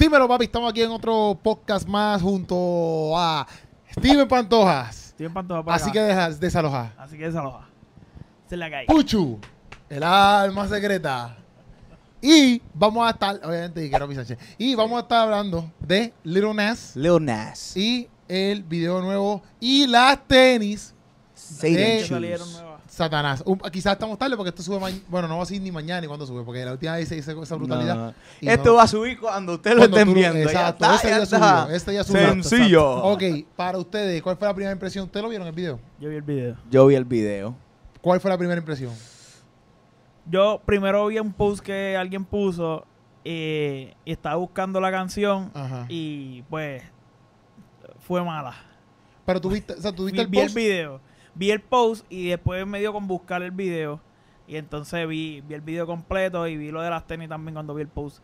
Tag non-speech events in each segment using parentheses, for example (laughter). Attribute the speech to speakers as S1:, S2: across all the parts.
S1: Dímelo, papi, estamos aquí en otro podcast más junto a Steven Pantojas.
S2: Steven Pantoja para
S1: Así
S2: acá.
S1: que dejas desalojar.
S2: Así que desaloja. Se la cae.
S1: Puchu, el alma secreta. Y vamos a estar, obviamente, y quiero mi Sánchez. Y vamos a estar hablando de Little Nas
S3: Leonas.
S1: y el video nuevo y las tenis
S3: Satan
S1: Eh, Satanás. Un- quizás estamos tarde porque esto sube mañana. Bueno, no va a ser ni mañana ni cuando sube, porque la última vez se hizo esa brutalidad.
S3: No.
S1: Y
S3: Esto
S1: no-
S3: va a subir cuando ustedes lo
S1: Cuando
S3: estén
S1: tú-
S3: viendo.
S1: exacto,
S3: ya está,
S1: ya
S3: ya está.
S1: subió, este ya subió.
S3: Sencillo.
S1: Ok, para ustedes, ¿cuál fue la primera impresión? ¿Ustedes lo vieron el video?
S2: Yo vi el video.
S3: Yo vi el video.
S1: ¿Cuál fue la primera impresión?
S2: Yo primero vi un post que alguien puso eh, y estaba buscando la canción
S1: Ajá.
S2: y pues fue mala.
S1: Pero tú viste, o sea, tú
S2: Vi,
S1: viste el
S2: vi el
S1: post.
S2: video. Vi el post y después me dio con buscar el video. Y entonces vi, vi el video completo y vi lo de las tenis también cuando vi el post.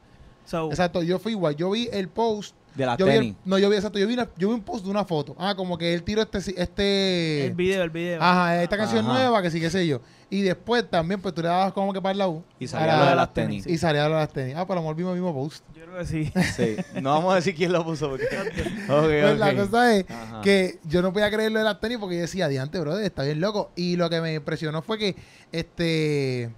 S2: So,
S1: Exacto, yo fui igual. Yo vi el post.
S3: De la
S1: Yo vi el-
S3: tenis.
S1: no, yo vi exacto. Yo vi, una- yo vi un post de una foto. Ah, como que él tiró este. este
S2: el video, el video.
S1: Ajá, esta canción
S3: Ajá.
S1: nueva, que sí, qué sé yo. Y después también, pues tú le dabas como que para el lado.
S3: Y salía
S1: la-
S3: lo de las tenis.
S1: Y salía lo de las tenis. Ah, pero amor, vimos el mismo post.
S2: Yo creo que sí.
S3: Sí. No vamos a decir quién lo puso. Porque... (laughs) Ok,
S1: Pues la cosa es
S3: Ajá.
S1: que yo no podía creer lo de las tenis porque yo decía, adiante, brother, está bien loco. Y lo que me impresionó fue que este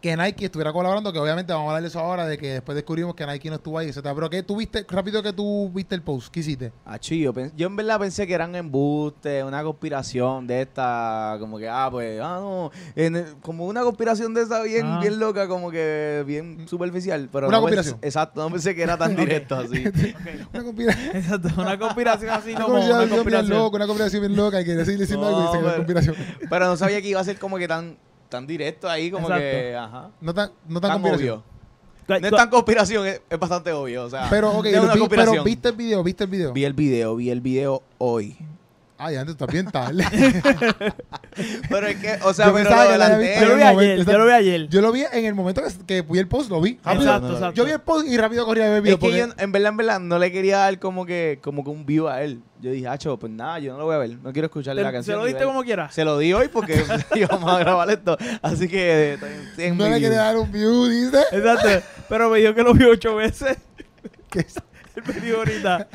S1: que Nike estuviera colaborando, que obviamente vamos a hablar de eso ahora, de que después descubrimos que Nike no estuvo ahí, etcétera. Pero que tú viste, rápido que tú viste el post, ¿qué hiciste?
S3: Achí, yo, yo en verdad pensé que eran embustes, una conspiración de esta, como que, ah, pues, ah, no, en el- como una conspiración de esa bien,
S2: Ah.
S3: bien loca, como que bien superficial. Pero
S1: Una
S3: no pensé-
S1: conspiración.
S3: exacto, no pensé que era tan (laughs) directo así. (laughs)
S1: Una conspiración. (laughs)
S2: Exacto, una conspiración así
S1: Una
S2: como una
S1: conspiración bien una conspiración bien loca, y quería seguir diciendo
S3: No,
S1: algo y dice que conspiración.
S3: Pero no sabía que iba a ser como que tan, tan directo ahí, como
S2: Exacto.
S3: que, ajá.
S1: No tan, no tan
S3: Tan
S1: conspiración.
S3: obvio. No es tan conspiración, es, es bastante obvio. O sea,
S1: Pero, ok, (laughs)
S3: es una
S1: vi-
S3: conspiración.
S1: pero viste el video, viste el video.
S3: Vi el video, vi el video hoy.
S1: Ay, antes bien tarde. (laughs)
S3: Pero es que, o sea,
S1: Yo
S3: pero
S1: pensaba
S3: lo
S1: que la visto
S2: Yo lo vi ayer, yo lo vi ayer.
S1: Yo lo vi en el momento que, que vi el post, lo vi. Rápido.
S2: Exacto,
S3: no, no.
S2: exacto.
S1: Yo vi el post y rápido corrí a ver el video.
S3: Es que
S1: porque-
S3: yo, en verdad, en verdad, no le quería dar como que, como que un view a él. Yo dije, hacho, pues nada, yo no lo voy a ver. No quiero escucharle la canción.
S2: ¿Se lo diste como quieras?
S3: Se lo di hoy porque (laughs) (laughs) íbamos a grabar esto. Así que eh, en
S1: no le quería dar un view, dice.
S2: Exacto. Pero me dijo que lo vio ocho veces.
S1: Que es-
S2: Él me dijo ahorita.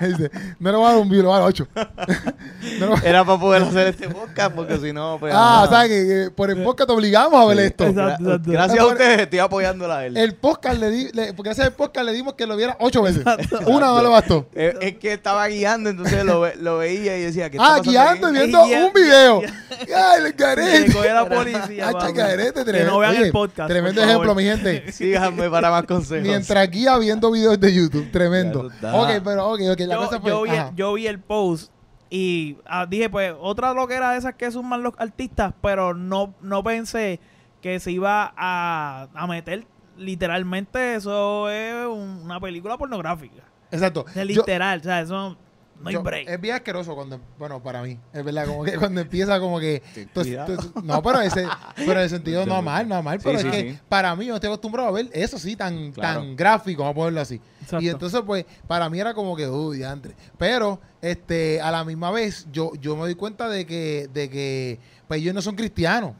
S1: Dice, no le voy a dar un view, le voy a dar ocho. No le voy a-
S3: Era para poder hacer este podcast porque si no, pues.
S1: ah,
S3: ajá.
S1: ¿sabes que, que por el podcast te obligamos a ver
S3: Sí.
S1: esto?
S2: Exacto.
S3: Gracias a ustedes, estoy apoyándola a él.
S1: El podcast le di, le- porque gracias al podcast le dimos que lo viera ocho veces. Una no le bastó.
S3: Es que estaba guiando, entonces lo, ve- lo veía y decía que.
S1: Ah, guiando y viendo un video. Ay, el
S2: Le
S1: carete.
S2: coge la policía.
S1: Ay,
S2: papi.
S1: carete,
S2: Que
S1: tremendo.
S2: no vean
S1: Oye,
S2: el podcast.
S1: Tremendo ejemplo, mi gente.
S3: Síganme para más consejos.
S1: Mientras guía viendo videos de YouTube. Tremendo. Ok, pero ok, ok. La
S2: yo,
S1: cosa fue.
S2: yo vi,
S1: ajá.
S2: yo vi el post y ah, dije, pues, otra loquera de esas que suman los artistas, pero no, no pensé que se iba a, a meter literalmente eso es un- una película pornográfica.
S1: Exacto.
S2: Es
S1: Yo-
S2: literal, o sea, eso no hay
S1: yo-
S2: break.
S1: es bien asqueroso cuando, bueno, para mí, es verdad, como que cuando empieza como que, tú- tú- no, pero ese, pero en el (laughs) sentido no mal, no mal,
S3: Sí,
S1: pero
S3: sí,
S1: es que
S3: sí.
S1: para mí yo estoy acostumbrado a ver eso sí tan,
S3: Claro.
S1: tan gráfico, vamos a ponerlo así.
S2: Exacto.
S1: Y entonces, pues, para mí era como que, uy, diantre. Pero, este, a la misma vez, yo, yo me doy cuenta de que, de que, pues ellos no son cristianos.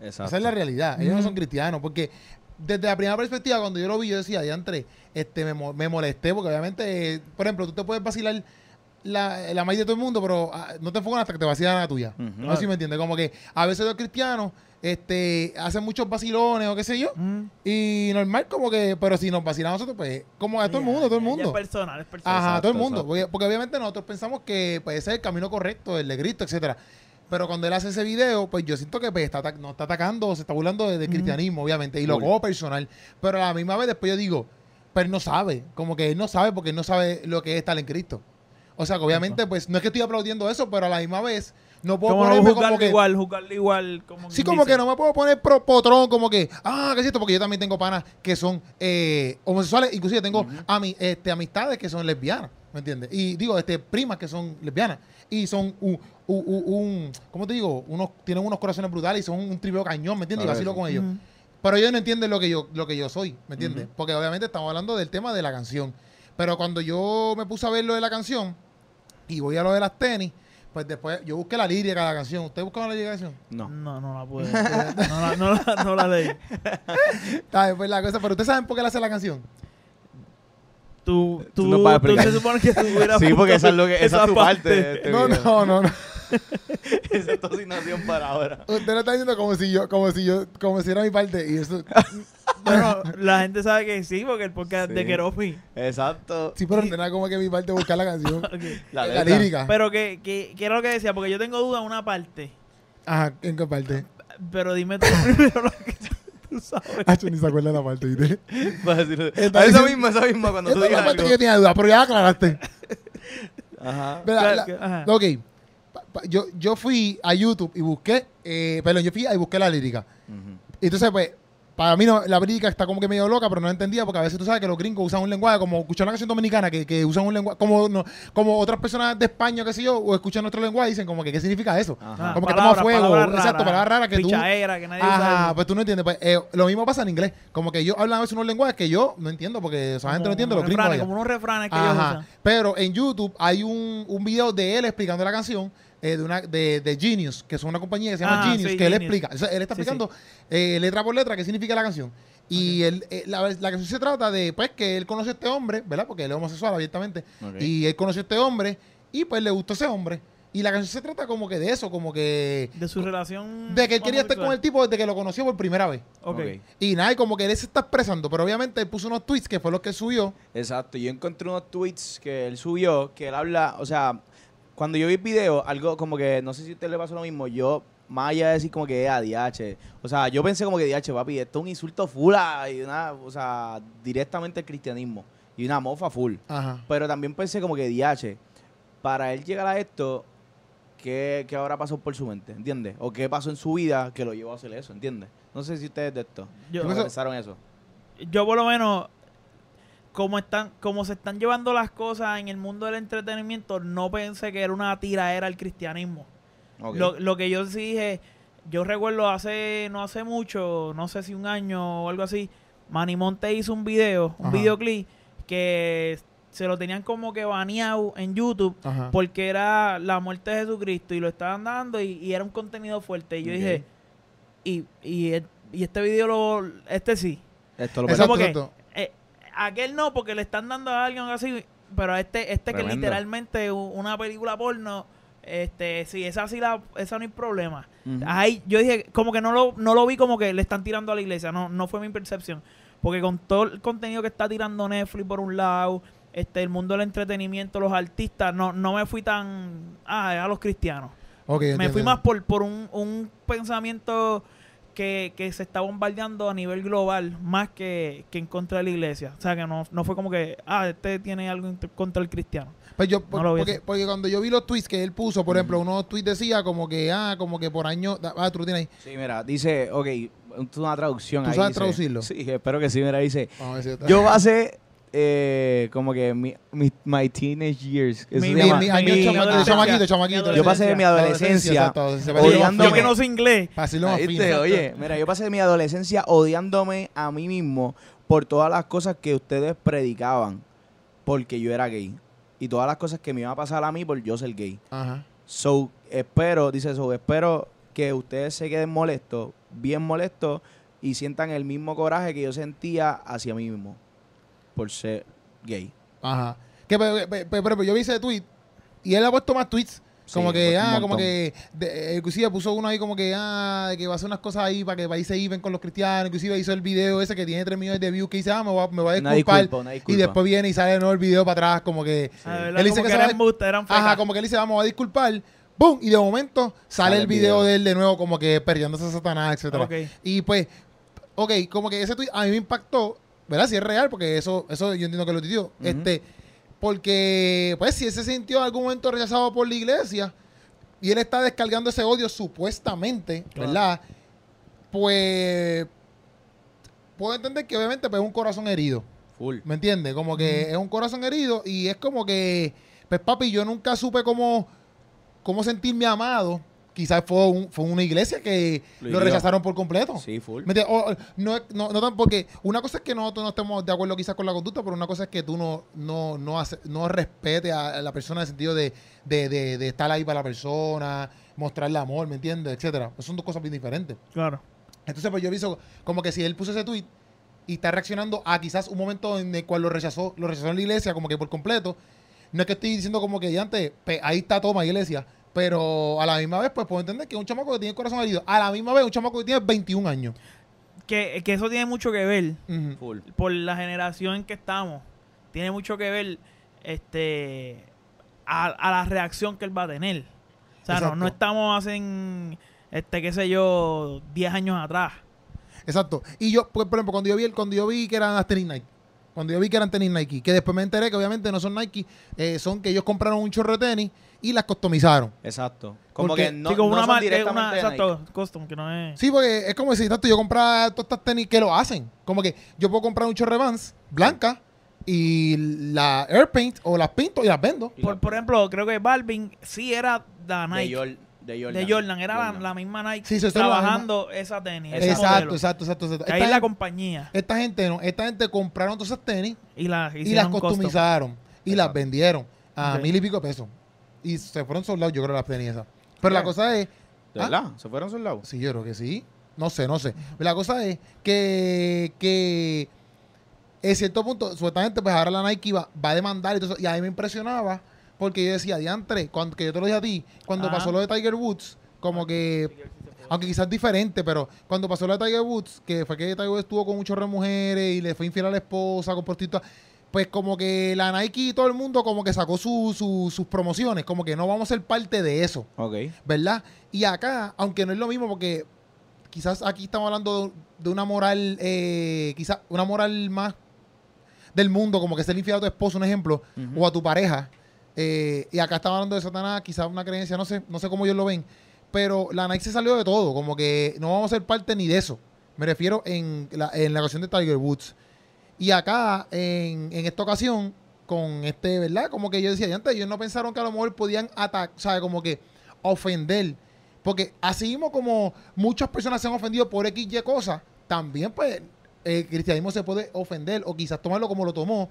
S3: Exacto.
S1: Esa es la realidad. Ellos no son cristianos. Porque desde la primera perspectiva, cuando yo lo vi, yo decía, diantre, este, me, mo- me molesté. Porque obviamente, eh, por ejemplo, tú te puedes vacilar la, la maíz de todo el mundo, pero ah, no te enfocan hasta que te vacilan la tuya.
S3: Ujú.
S1: No sé si me entiendes. Como que a veces los cristianos este, hacen muchos vacilones o qué sé yo. Y normal, como que, pero si nos vacilamos nosotros, pues, como a todo el mundo, todo el
S2: ya,
S1: mundo.
S2: Es personal, es personal.
S1: Ajá, todo el
S3: Exacto,
S1: mundo.
S3: exacto.
S1: Porque, porque obviamente nosotros pensamos que pues, ese es el camino correcto, el de Cristo, etcétera. Pero cuando él hace ese video, pues yo siento que pues, está, ata- nos está atacando, se está burlando de- del cristianismo, obviamente, y lo
S3: Full.
S1: cojo personal. Pero a la misma vez después yo digo, pero él no sabe, como que él no sabe porque él no sabe lo que es estar en Cristo. O sea, que obviamente, pues no es que estoy aplaudiendo eso, pero a la misma vez no puedo
S2: Como no
S1: ponerme
S2: jugarlo
S1: como que...
S2: igual, jugarlo igual. Como
S1: Sí, como
S2: dice.
S1: que no me puedo poner pro, potrón, como que, ah, ¿qué es esto? Porque yo también tengo panas que son eh, homosexuales, inclusive tengo ami- este, amistades que son lesbianas, ¿me entiendes? Y digo, este, primas que son lesbianas y son un, un, un- un- ¿cómo te digo? Unos, tienen unos corazones brutales y son un tripeo cañón, ¿me entiendes? Y vacilo con ellos. Pero ellos no entienden lo que yo, lo que yo soy, ¿me entiendes? Porque obviamente estamos hablando del tema de la canción. Pero cuando yo me puse a ver lo de la canción y voy a lo de las tenis, pues después yo busqué la lírica de la canción. ¿Usted buscó la lírica de la canción?
S3: No.
S2: No, no la pude. (laughs) no, la, no, la, no la leí.
S1: Está bien, pues la cosa, pero ustedes saben por qué él hace la canción.
S2: tú, tú,
S3: Tú explicar.
S2: se supone que tú (laughs) hubieras
S3: Sí, porque esa es, lo que,
S2: puesto
S3: esa es tu parte. de este
S1: No, no, no, no. (laughs)
S3: Esa es tu asignación para ahora.
S1: Usted lo está diciendo como si yo, como si yo, como si era mi parte. Y eso.
S2: Bueno, la gente sabe que sí, porque el podcast
S3: Sí.
S2: de Keropi.
S3: Exacto.
S1: Sí, pero no era como que mi parte buscar la canción. (laughs)
S3: La
S1: la lírica.
S2: Pero que, que, que era lo que decía, porque yo tengo duda en una parte.
S1: Ajá, ¿en qué parte?
S2: Pero dime tú (laughs) primero lo que tú sabes.
S1: Hacho, ni se acuerda de la parte, ¿viste? (laughs)
S3: Ah, esa misma, esa misma, cuando tú
S1: Esa es la
S3: digas
S1: parte
S3: algo.
S1: que yo tenía duda, pero ya la aclaraste.
S3: Ajá.
S1: Mira,
S2: Claro
S1: la-
S2: que- ajá.
S1: ok. Pa- pa- Yo, yo fui a YouTube y busqué, eh, perdón, yo fui y busqué la lírica.
S3: Ujú.
S1: Y entonces, pues, para mí no, la lírica está como que medio loca, pero no entendía porque a veces tú sabes que los gringos usan un lenguaje, como escuchar una canción dominicana, que, que usan un lenguaje, como, no, como otras personas de España, qué sé yo, o escuchan nuestro lenguaje y dicen como que, ¿qué significa eso?
S3: Ajá.
S1: Como que
S2: palabras,
S1: toma fuego,
S2: palabras
S1: exacto,
S2: raras,
S1: palabras raras que tú...
S2: que nadie
S1: Ajá,
S2: usa.
S1: pues tú no entiendes. Pues, eh, lo mismo pasa en inglés. Como que yo hablo a veces unos lenguajes que yo no entiendo porque esa gente no entiende los gringos.
S2: refranes,
S1: allá.
S2: Como unos refranes que ellos
S1: Ajá.
S2: usan.
S1: Pero en YouTube hay un, un video de él explicando la canción eh, de, una, de, de Genius, que es una compañía que se llama
S2: Ah,
S1: Genius,
S2: sí,
S1: que él
S2: Genius.
S1: explica. O sea, él está
S2: Sí,
S1: explicando eh, letra por letra qué significa la canción. Y él, eh, la, la canción se trata de pues que él conoce a este hombre, ¿verdad? Porque él es homosexual abiertamente. Y él conoció a este hombre y pues le gustó ese hombre. Y la canción se trata como que de eso, como que...
S2: De su relación.
S1: De que él quería estar con el tipo desde que lo conoció por primera vez.
S2: Ok.
S3: Ok.
S1: Y nada, y como que él se está expresando, pero obviamente él puso unos tweets que fue lo que subió.
S3: Exacto, yo encontré unos tweets que él subió, que él habla, o sea, cuando yo vi el video, algo como que, no sé si a usted le pasó lo mismo, yo, más allá de decir como que a DH, o sea, yo pensé como que DH, papi, esto es un insulto full a- y una, o sea, directamente al cristianismo y una mofa full.
S1: Ajá.
S3: Pero también pensé como que DH, para él llegar a esto, ¿qué, qué habrá pasado por su mente? ¿Entiendes? O qué pasó en su vida que lo llevó a hacer eso, ¿entiendes? No sé si ustedes de esto
S2: Yo-
S3: pensaron eso.
S2: yo por lo menos como están como se están llevando las cosas en el mundo del entretenimiento no pensé que era una tiraera al cristianismo lo, lo que yo sí dije yo recuerdo hace no hace mucho no sé si un año o algo así Manny Monte hizo un video un
S1: Ajá.
S2: videoclip que se lo tenían como que baneado en YouTube
S1: Ajá.
S2: porque era la muerte de Jesucristo y lo estaban dando y, y era un contenido fuerte y yo dije y, y, y este video lo este sí
S3: Esto lo
S1: Exacto,
S2: que-
S1: exacto.
S2: Aquel no, porque le están dando a alguien así, pero a este, este que
S3: Tremendo.
S2: literalmente u- una película porno, este, sí, esa sí la, esa no hay problema. Ahí yo dije, como que no lo, no lo vi como que le están tirando a la iglesia, no, no fue mi percepción. Porque con todo el contenido que está tirando Netflix por un lado, este, el mundo del entretenimiento, los artistas, no, no me fui tan ah, a los cristianos. Me
S1: entiendo.
S2: fui más por, por un, un pensamiento que, que se está bombardeando a nivel global más que, que en contra de la iglesia. O sea, que no, no fue como que, ah, este tiene algo en- contra el cristiano.
S1: Pues yo,
S2: No lo vi
S1: porque, porque cuando yo vi los tweets que él puso, por ejemplo, uno tweets decía como que, ah, como que por año, ah, tú lo tienes ahí.
S3: Sí, mira, dice, ok, una traducción
S1: ¿Tú
S3: ahí.
S1: sabes
S3: dice-
S1: traducirlo?
S3: Sí, espero que sí, mira, dice,
S1: Vamos a ver si está.
S3: yo pasé eh, como que mi, mi- my teenage years. eso
S2: Mi-
S3: se
S1: mi,
S3: llama.
S1: mi año
S2: mi
S1: chama- de
S2: adolescencia.
S1: chamaquito, chamaquito.
S2: Mi
S3: yo pasé de mi adolescencia
S1: exacto, se
S3: Odiando-
S1: parece
S2: Yo que no sé inglés.
S1: Para decirlo más
S3: Ahí
S1: fino.
S3: te-
S1: exacto.
S3: oye, mira, yo pasé mi adolescencia odiándome a mí mismo por todas las cosas que ustedes predicaban porque yo era gay. Y todas las cosas que me iban a pasar a mí por yo ser gay.
S1: Ajá.
S3: So, espero, dice so, espero que ustedes se queden molestos, bien molestos, y sientan el mismo coraje que yo sentía hacia mí mismo por ser gay.
S1: Ajá. Que, pe- pe- pe- pero, yo vi ese tweet y él ha puesto más tweets. Como
S3: Sí,
S1: que, ah, como que, de, eh, inclusive puso uno ahí como que, ah, de que va a hacer unas cosas ahí para que país se iban con los cristianos. Inclusive hizo el video ese que tiene 3 millones de views que dice, ah, me voy a, me voy a disculpar. y después viene y sale de nuevo el video para atrás, como que,
S2: Ah, de
S1: Él dice
S2: como
S1: que
S2: que
S1: se
S2: eran
S1: va-
S2: eran
S1: ajá, como que él dice, vamos a disculpar. ¡Bum! Y de momento sale,
S3: Sale
S1: el
S3: el
S1: video,
S3: video.
S1: de él de nuevo, como que perdiéndose a Satanás, etcétera.
S2: Ok.
S1: Y pues, ok, como que ese tweet a mí me impactó, ¿verdad? Si es real, porque eso, eso yo entiendo que lo tuiteó.
S3: Ujú.
S1: Este, porque, pues, si él se sintió en algún momento rechazado por la iglesia y él está descargando ese odio supuestamente,
S2: Claro.
S1: ¿verdad? Pues, puedo entender que obviamente pues, es un corazón herido.
S3: Full.
S1: ¿Me entiendes? Como que es un corazón herido y es como que, pues papi, yo nunca supe cómo, cómo sentirme amado. Quizás fue, un- fue una iglesia que
S3: Lo
S1: rechazaron por completo.
S3: Sí, full.
S1: ¿Me entiendes? O- no, no, no tan porque una cosa es que nosotros no estemos de acuerdo quizás con la conducta, pero una cosa es que tú no, no, no, hace- no respete a la persona en el sentido de, de, de- de estar ahí para la persona, mostrarle amor, ¿me entiendes? Etcétera. Son dos cosas bien diferentes.
S2: Claro.
S1: Entonces, pues yo hizo como que si él puso ese tweet, y está reaccionando a quizás un momento en el cual lo rechazó, lo rechazó en la iglesia como que por completo. No es que estoy diciendo como que ya antes, ahí está toma iglesia, pero a la misma vez pues puedo entender que un chamaco que tiene el corazón herido. A la misma vez un chamaco que tiene 21 años.
S2: Que, que eso tiene mucho que ver por la generación en que estamos. Tiene mucho que ver este a, a la reacción que él va a tener. O sea, no, no estamos hace, este, qué sé yo, 10 años atrás.
S1: Exacto. Y yo, pues, por ejemplo, cuando yo vi, el- cuando yo vi que eran las tenis Nike, cuando yo vi que eran tenis Nike, que después me enteré que obviamente no son Nike, eh, son que ellos compraron un chorro de tenis y las customizaron.
S3: Exacto. Como
S1: Porque-
S3: que no,
S2: sí, como
S3: no
S2: una
S3: son
S2: marca,
S3: directamente
S2: una, exacto,
S3: Nike.
S2: custom, que no es...
S1: Sí, porque es como si tanto yo comprara todas estas tenis que lo hacen. Como que yo puedo comprar un chorro de Vans blanca y la Air Paint o las pinto y las vendo.
S3: Y
S2: Por,
S3: la-
S2: por ejemplo, creo que Balvin sí era la Nike.
S3: de, Jor- de Jordan.
S2: de Jordan, era la-
S3: Jordan.
S2: La, misma Nike
S1: Sí,
S2: trabajando esa tenis. ese
S1: Exacto, exacto, exacto, exacto.
S2: Ahí la compañía.
S1: esta gente no, esta gente compraron todas esas tenis
S2: Y, la,
S1: y las
S2: custom.
S1: customizaron y las vendieron a mil y pico de pesos. Y se fueron soldados, yo creo, las tenis esas. Pero la cosa es,
S3: ¿De
S1: ¿Ah?
S3: verdad? ¿Se fueron soldados?
S1: sí, yo creo que sí. No sé, no sé. La cosa es que, que en cierto punto, supuestamente, pues ahora la Nike va, va a demandar y todo eso. Y a mí me impresionaba porque yo decía, diantre, cuando, que yo te lo dije a ti, cuando pasó lo de Tiger Woods, como que aunque quizás diferente, pero cuando pasó lo de Tiger Woods, que fue que Tiger Woods estuvo con un chorro de mujeres y le fue infiel a la esposa con prostitutas, pues como que la Nike y todo el mundo como que sacó su- su- sus promociones, como que no vamos a ser parte de eso,
S3: Ok.
S1: ¿verdad? Y acá, aunque no es lo mismo porque quizás aquí estamos hablando de, de una moral, eh, quizás una moral más del mundo, como que ser infiel a tu esposo, un ejemplo, o a tu pareja. eh, y acá estamos hablando de Satanás, quizás una creencia, no sé, no sé cómo ellos lo ven. Pero la Nike se salió de todo, como que no vamos a ser parte ni de eso. Me refiero en la, en la ocasión de Tiger Woods. Y acá, en, en esta ocasión, con este, ¿verdad? Como que yo decía, antes ellos no pensaron que a lo mejor podían atacar, ¿sabes? Como que ofender. Porque así mismo como muchas personas se han ofendido por X y cosas, también pues el cristianismo se puede ofender o quizás tomarlo como lo tomó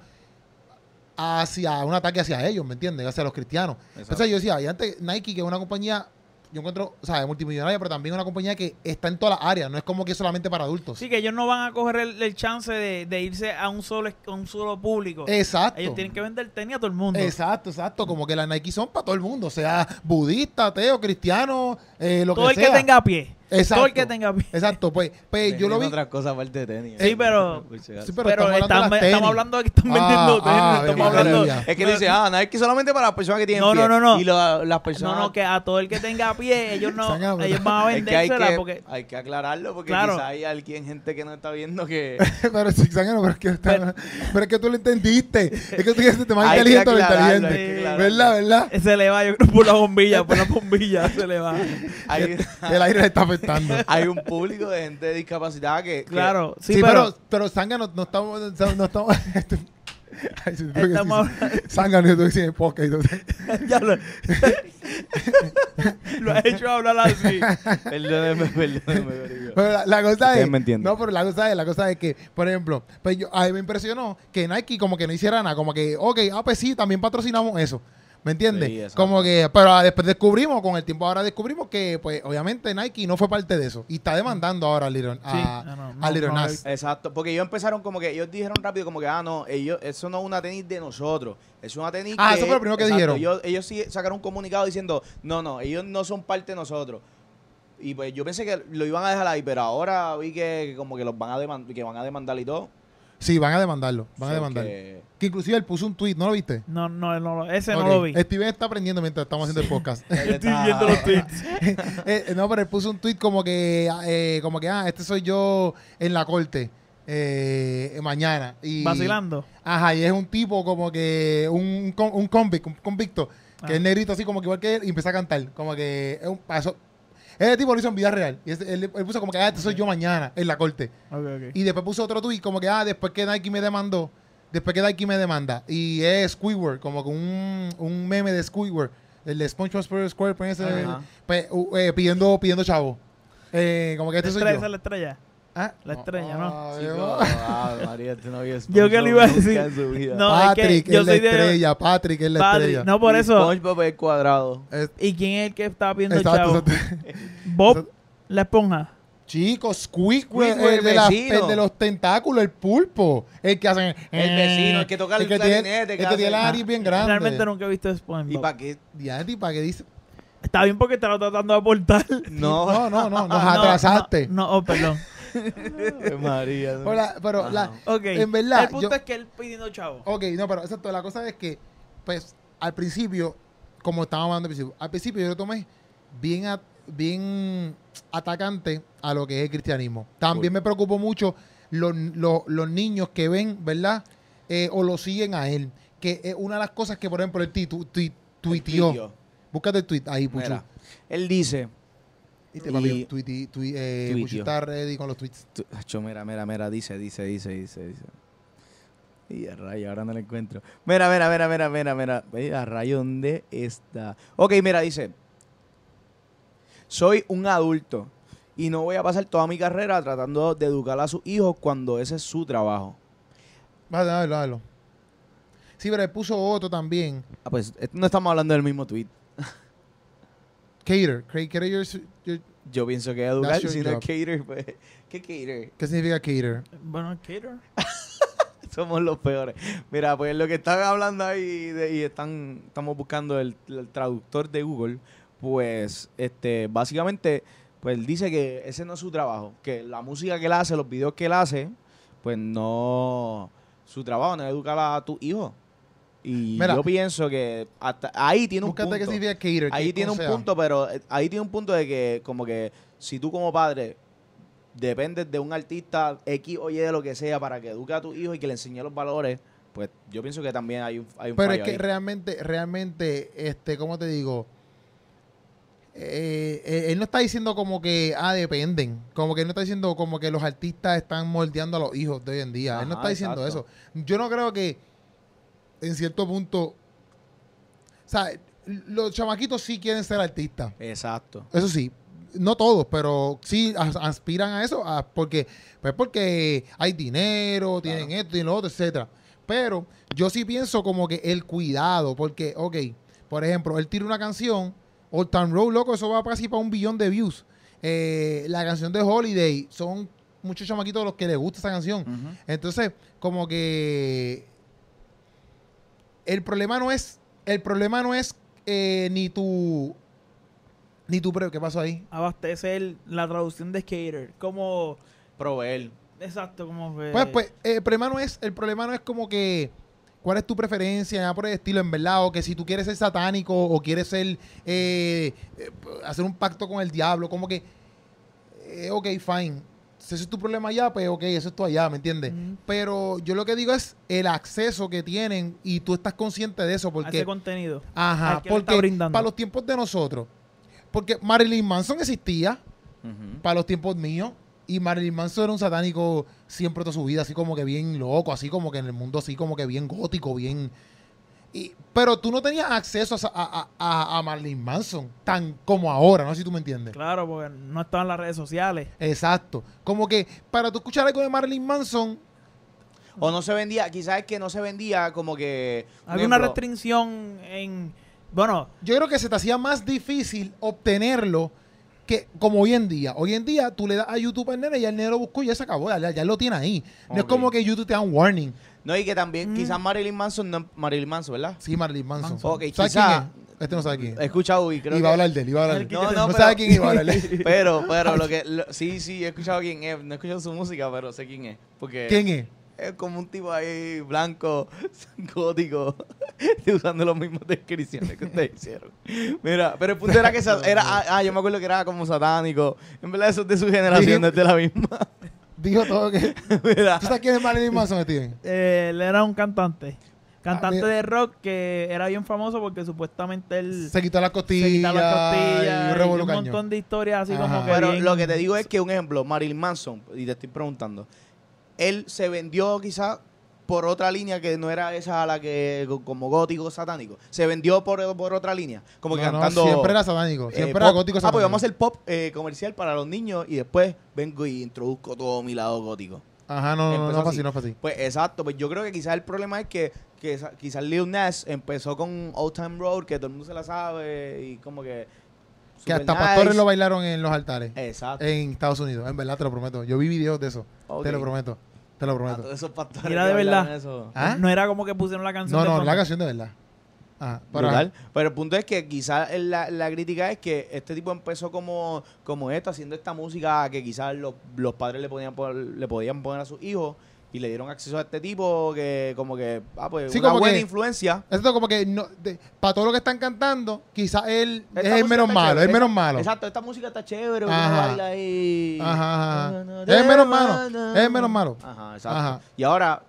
S1: hacia un ataque hacia ellos, ¿me entiendes? Hacia los cristianos.
S3: Exacto.
S1: Entonces yo decía, y antes Nike, que es una compañía, yo encuentro, o sea, multimillonaria, pero también una compañía que está en todas las áreas, no es como que es solamente para adultos.
S2: Sí, que ellos no van a coger el, el chance de, de irse a un solo, a un solo público.
S1: Exacto.
S2: Ellos tienen que vender tenis a todo el mundo.
S1: Exacto, exacto. Como que las Nike son para todo el mundo, sea budista, ateo, cristiano, eh, lo
S2: todo
S1: que
S2: el
S1: sea.
S2: que tenga pie.
S1: Exacto.
S2: Todo el que tenga pie.
S1: Exacto, pues, pues yo lo vi.
S3: otras cosas aparte de tenis.
S2: Sí, pero- (laughs)
S1: Sí,
S2: Pero,
S1: pero, estamos hablando
S2: están- estamos hablando de que están
S1: Ah,
S2: vendiendo tenis.
S1: ah,
S2: no estamos hablando.
S3: Es que dice, ah, Nike solamente para las personas que tienen
S2: No,
S3: pie.
S2: no, no, no.
S3: Y lo- las
S2: No,
S3: personas...
S2: no, que a todo el que tenga pie, ellos no, ellos van a
S3: es que hay
S2: vendérsela
S3: que,
S2: porque
S3: hay que aclararlo porque
S2: Claro.
S3: quizá hay alguien, gente que no está viendo que... (laughs)
S1: pero sí, Sangano, pero es que,
S2: Pero-
S1: pero es que tú lo entendiste. Es que tú quieres más
S3: Hay que
S1: inteligente o lo inteligente. ¿Verdad, verdad?
S2: se le va, yo creo, por la bombilla, por la bombilla se le va. (laughs)
S1: El aire está (laughs)
S3: hay un público de gente discapacitada que... que-
S2: Claro, sí,
S1: Sí,
S2: pero,
S1: pero, pero Sangano, no estamos. No estamos (laughs) Ay, sí, porque
S2: Estamos
S1: sí, sí. Sangano, diciendo podcast. (laughs)
S2: ya lo, lo has hecho hablar así.
S3: Perdóneme, perdóneme.
S1: Pero la, la cosa
S3: Ustedes
S1: es.
S3: me entienden.
S1: No, pero la cosa es, la cosa es que, por ejemplo, pues yo, a mí me impresionó que Nike como que no hiciera nada, como que, ok, ah, pues sí, también patrocinamos eso. ¿Me entiendes?
S3: Sí,
S1: como que, pero ah, después descubrimos, con el tiempo ahora descubrimos que, pues, obviamente Nike no fue parte de eso. Y está demandando ahora a Little, a,
S2: Sí, no, no,
S1: a
S2: no,
S1: Lil
S2: no,
S1: Nas.
S3: Exacto, porque ellos empezaron como que, ellos dijeron rápido como que, ah, no, ellos, eso no es una tenis de nosotros, es una tenis
S1: Ah,
S3: que...
S1: eso fue lo primero que dijeron.
S3: Ellos, ellos sí sacaron un comunicado diciendo, no, no, ellos no son parte de nosotros. Y pues yo pensé que lo iban a dejar ahí, pero ahora vi que como que los van a demandar, que van a demandar y todo.
S1: Sí, van a demandarlo, van a demandar.
S3: que-
S1: Que inclusive él puso un tweet, ¿no lo viste?
S2: No, no, no, ese
S1: Ok.
S2: no lo vi.
S1: Steven está aprendiendo mientras estamos haciendo el podcast. (laughs)
S2: Estoy viendo los tweets. (laughs)
S1: Eh, no, pero él puso un tweet como que, eh, como que, ah, este soy yo en la corte eh, mañana. Y,
S2: Vacilando.
S1: Ajá, y es un tipo como que, un, con- un convict, un convicto, que
S2: Ah.
S1: es negrito así como que igual que él, y empieza a cantar. Como que es un paso. Ese tipo lo hizo en vida real. Y él, él puso como que, ah, este soy yo mañana en la corte. Y después puso otro tweet como que, ah, después que Nike me demandó, después que Nike me demanda. Y es Squidward, como que un, un meme de Squidward, el de SpongeBob SquarePants, ese, uh, eh, pidiendo, pidiendo chavo. Eh, como que este soy yo.
S2: la estrella.
S1: Ah,
S2: La estrella, ¿no?
S1: ah,
S3: Chico, ah, María, tú no vio (laughs)
S2: Yo que le iba a decir.
S3: nunca en su vida.
S2: No, es que
S1: Patrick
S2: yo
S1: es la
S2: soy de-
S1: estrella, Patrick es la
S2: Padre,
S1: estrella.
S2: no por eso.
S3: SpongeBob es cuadrado.
S1: Es-
S2: ¿Y quién es el que estaba pidiendo
S1: exacto,
S2: chavo?
S1: exacto. (laughs)
S2: Bob, la esponja.
S1: Chicos,
S3: Squidward,
S1: el,
S3: el
S1: de la-
S3: vecino.
S1: el de los tentáculos, el pulpo, el que hacen...
S3: El vecino, el que toca el
S1: tiene,
S3: clarinete,
S1: el
S3: que
S1: que
S3: hace-
S1: tiene la nariz bien grande.
S2: Realmente nunca he visto SpongeBob.
S3: ¿Y para qué?
S1: Diantre, ¿y para qué dice?
S2: Está bien porque te lo tratando de aportar.
S3: No.
S1: No, no, no, nos (laughs)
S2: No,
S1: atrasaste.
S2: No, no, oh, perdón. (laughs)
S3: María.
S1: Hola, pero la,
S2: Ok.
S1: En verdad,
S2: El punto
S1: yo-
S2: es que él pidiendo chavo.
S1: Ok, no, pero exacto, la cosa es que, pues, al principio, como estábamos hablando al principio, al principio yo lo tomé bien, a- bien atacante a lo que es el cristianismo. También
S3: Cool.
S1: me preocupó mucho los, los- los niños que ven, ¿verdad? Eh, o lo siguen a él. Que es una de las cosas que, por ejemplo, él tu- tu- tuiteó.
S3: Tuiteó.
S1: Búscate el tweet ahí, Puchu.
S3: Mira, él dice,
S1: Viste, papi,
S3: y-
S1: tuiti- tui- eh, está ready con los tweets.
S3: tu- acho, mira, mira, mira, dice, dice, dice, dice, dice. Y a rayo, ahora no lo encuentro. Mira, mira, mira, mira, mira, mira. Ve, A rayo, ¿dónde está? Ok, mira, dice. Soy un adulto y no voy a pasar toda mi carrera tratando de educar a sus hijos cuando ese es su trabajo.
S1: Vale, dale, dale. Sí, pero él puso otro también.
S3: Ah, pues eh, no estamos hablando del mismo tweet. (laughs)
S1: Cater. Craig Cater, your- your-
S3: Yo pienso que educar, si no cater, pues. ¿Qué cater?
S1: ¿Qué significa cater?
S2: Bueno, cater. (laughs)
S3: Somos los peores. Mira, pues lo que están hablando ahí de- y están, estamos buscando el, el traductor de Google, pues, este, básicamente, pues él dice que ese no es su trabajo, que la música que él hace, los videos que él hace, pues no, su trabajo no es educar a tu hijo. Y
S1: Mira.
S3: yo pienso que hasta ahí tiene un punto.
S1: significa cater.
S3: Ahí
S1: que-
S3: tiene un
S1: sea,
S3: punto, pero eh, ahí tiene un punto de que como que si tú como padre dependes de un artista X o Y de lo que sea para que eduque a tu hijo y que le enseñe los valores, pues yo pienso que también hay un, hay un
S1: Pero
S3: fallo
S1: es que
S3: ahí.
S1: realmente, realmente, este, ¿cómo te digo? Eh, eh, él no está diciendo como que, ah, dependen. Como que él no está diciendo como que los artistas están moldeando a los hijos de hoy en día. él no está diciendo
S3: exacto.
S1: eso. Yo no creo que, en cierto punto, o sea, los chamaquitos sí quieren ser artistas.
S3: Exacto.
S1: Eso sí, no todos, pero sí as- aspiran a eso, a- porque pues porque hay dinero, tienen esto, tienen lo otro, etcétera. Pero yo sí pienso como que el cuidado, porque, ok, por ejemplo, él tira una canción, Old Town Road, loco, eso va casi para un billón de views. Eh, la canción de Holiday, son muchos chamaquitos los que les gusta esa canción. Entonces, como que el problema no es, el problema no es eh, ni tu, ni tu ¿qué pasó ahí?
S2: Abastecer la traducción de skater. Como.
S3: Proveer.
S2: Exacto, como que.
S1: Pues, pues, el problema no es, el problema no es como que cuál es tu preferencia, nada por el estilo, en verdad, o que si tú quieres ser satánico o quieres ser, eh, eh, hacer un pacto con el diablo, como que, eh, ok, fine. Si ese es tu problema allá, pues ok, eso es tú allá, ¿me entiendes? Pero yo lo que digo es el acceso que tienen y tú estás consciente de eso,
S2: a
S1: porque
S2: ese contenido.
S1: Ajá, porque
S2: brindando.
S1: para los tiempos de nosotros, porque Marilyn Manson existía para los tiempos míos y Marilyn Manson era un satánico siempre toda su vida, así como que bien loco, así como que en el mundo así como que bien gótico, bien... Y, pero tú no tenías acceso a, a- a- a Marilyn Manson tan como ahora, no sé si tú me entiendes.
S2: Claro, porque no estaban las redes sociales.
S1: Exacto. Como que para tú escuchar algo de Marilyn Manson,
S3: O no se vendía, quizás es que no se vendía como que... un
S2: Había una
S3: ejemplo,
S2: restricción en. Bueno,
S1: yo creo que se te hacía más difícil obtenerlo que como hoy en día. Hoy en día tú le das a YouTube al nene y el nene lo buscó y ya se acabó, ya, ya lo tiene ahí. No es como que YouTube te da un warning.
S3: No, y que también
S2: Mm.
S3: quizás Marilyn Manson, no, Marilyn Manson, ¿verdad?
S1: Sí, Marilyn Manson.
S2: Manson.
S3: Ok,
S1: ¿Sabes
S3: quizá-
S1: quién es? Este no sabe quién
S3: He
S1: es.
S3: escuchado y creo
S1: Iba a hablar de él, iba a hablar de él.
S3: No, no,
S1: no
S3: pero-
S1: sabe quién iba a hablar de él. (laughs)
S3: Pero, pero lo que... (laughs) lo- sí, sí, he escuchado quién es. No he escuchado su música, pero sé quién es. Porque...
S1: ¿Quién es?
S3: Es como un tipo ahí blanco, (laughs) gótico, usando las mismas descripciones que ustedes hicieron. Mira, pero el punto era que sa- era, ah, ah, yo me acuerdo que era como satánico. En verdad eso es de su generación, no es de la misma.
S1: Dijo todo que... (laughs)
S3: Mira,
S1: ¿Tú sabes quién es Marilyn Manson, Steven?
S2: eh, él era un cantante. Cantante
S1: mira.
S2: de rock que era bien famoso porque supuestamente él
S1: Se quitó las
S2: se
S1: costillas.
S2: quitaba las costillas
S1: y un
S2: y
S1: revolú
S2: un montón de historias así
S1: Ajá.
S2: como que
S3: pero
S2: bien-
S3: lo que te digo es que un ejemplo, Marilyn Manson, y te estoy preguntando, él se vendió quizá por otra línea que no era esa a la que como gótico satánico. Se vendió por, por otra línea, como que
S1: No, no,
S3: cantando
S1: siempre era satánico.
S3: Eh,
S1: Siempre era
S3: pop.
S1: gótico
S3: Ah,
S1: satánico.
S3: pues vamos a hacer pop eh, comercial para los niños y después vengo y introduzco todo mi lado gótico.
S1: Ajá, no, no, no,
S3: Empezó
S1: no fue
S3: así.
S1: no fue así.
S3: Pues exacto, pues yo creo que quizás el problema es que, que quizás Lil Nas empezó con Old Time Road, que todo el mundo se la sabe y como que...
S1: Que hasta
S3: nice.
S1: pastores lo bailaron en los altares.
S3: Exacto.
S1: En Estados Unidos. En verdad, te lo prometo. Yo vi videos de eso.
S3: Ok.
S1: Te lo prometo. Te lo
S3: A
S1: prometo.
S3: todos esos pastores
S2: Mira,
S3: que
S2: de verdad.
S3: eso.
S1: ¿Ah?
S2: No era como que pusieron la canción.
S1: No,
S2: de
S1: no,
S2: fondo.
S1: la canción de verdad. Ajá. Pero,
S3: el punto es que quizás la, la crítica es que este tipo empezó como, como esto, haciendo esta música que quizás los, los padres le podían, poner- le podían poner a sus hijos y le dieron acceso a este tipo que como que, ah, pues
S1: Sí,
S3: una
S1: como
S3: buena
S1: que-
S3: influencia.
S1: Esto como que no, para todo lo que están cantando, quizás él
S3: Esta
S1: es el menos malo, es menos malo.
S3: Exacto, esta música está chévere,
S1: Ajá.
S3: baila ahí.
S1: Ajá, ajá. Es menos malo, es menos malo.
S3: Ajá, exacto.
S1: Ajá.
S3: Y ahora,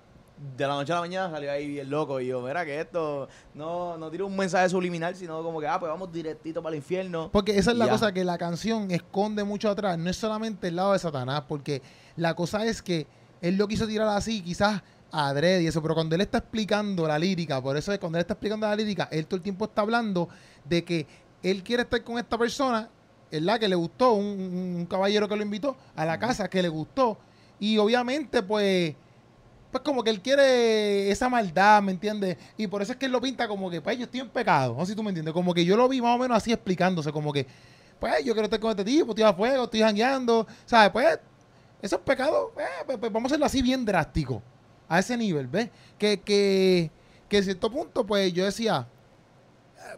S3: de la noche a la mañana salió ahí bien loco y yo, mira que esto no, no tira un mensaje subliminal, sino como que, ah, pues vamos directito para el infierno.
S1: Porque esa es la
S3: Ya.
S1: cosa que la canción esconde mucho atrás. No es solamente el lado de Satanás, porque la cosa es que él lo quiso tirar así, quizás adrede y eso, pero cuando él está explicando la lírica, por eso es cuando él está explicando la lírica, él todo el tiempo está hablando de que él quiere estar con esta persona, ¿verdad? Que le gustó, un, caballero que lo invitó a la casa, que le gustó. Y obviamente, pues, pues como que él quiere esa maldad, ¿me entiendes? Y por eso es que él lo pinta como que, pues yo estoy en pecado, no sé si tú me entiendes, como que yo lo vi más o menos así explicándose, como que, pues yo quiero estar con este tipo, estoy a fuego, estoy jangueando, ¿sabes? Pues esos pecados, eh, pues, pues, vamos a hacerlo así bien drástico, a ese nivel, ¿ves? Que, que, que cierto punto, pues yo decía,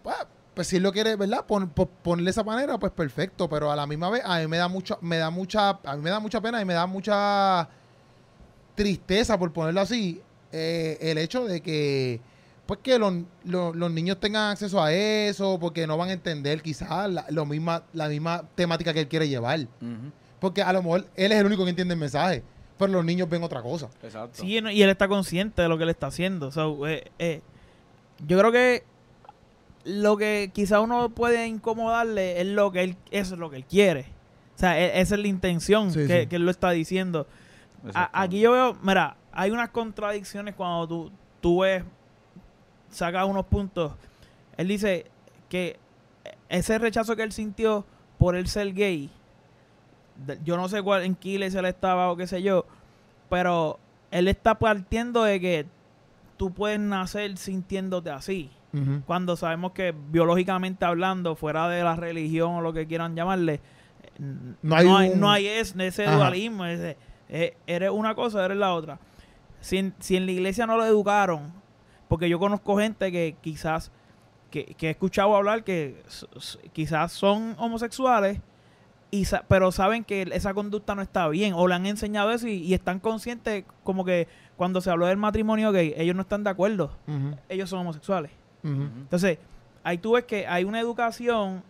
S1: pues, pues si él lo quiere, ¿verdad? Pon, pon- ponerle esa manera, pues perfecto, pero a la misma vez a mí me da mucho, me da mucha, a mí me da mucha pena y me da mucha tristeza, por ponerlo así, eh, el hecho de que pues que los, niños tengan acceso a eso, porque no van a entender quizás la, lo misma, la misma temática que él quiere llevar. Porque a lo mejor él es el único que entiende el mensaje, pero los niños ven otra cosa.
S3: Exacto.
S2: Sí, y él está consciente de lo que él está haciendo. So, eh, eh, yo creo que lo que quizá uno puede incomodarle es lo que él, eso es lo que él quiere. O sea, e- esa es la intención
S1: Sí,
S2: que,
S1: sí.
S2: que él lo está diciendo. A- aquí yo veo, mira, hay unas contradicciones cuando tú, tú ves, sacas unos puntos. Él dice que ese rechazo que él sintió por él ser gay, yo no sé cuál, en qué iglesia él estaba o qué sé yo, pero él está partiendo de que tú puedes nacer sintiéndote así. Cuando sabemos que biológicamente hablando, fuera de la religión o lo que quieran llamarle,
S1: No hay
S2: no hay,
S1: un-
S2: no hay ese, dualismo. ese, eh, eres una cosa, eres la otra. Si en, si en la iglesia no lo educaron, porque yo conozco gente que quizás, que, que he escuchado hablar que quizás son homosexuales, y sa- pero saben que esa conducta no está bien, o le han enseñado eso y, y están conscientes como que cuando se habló del matrimonio gay, ellos no están de acuerdo, ellos son homosexuales. Entonces, ahí tú ves que hay una educación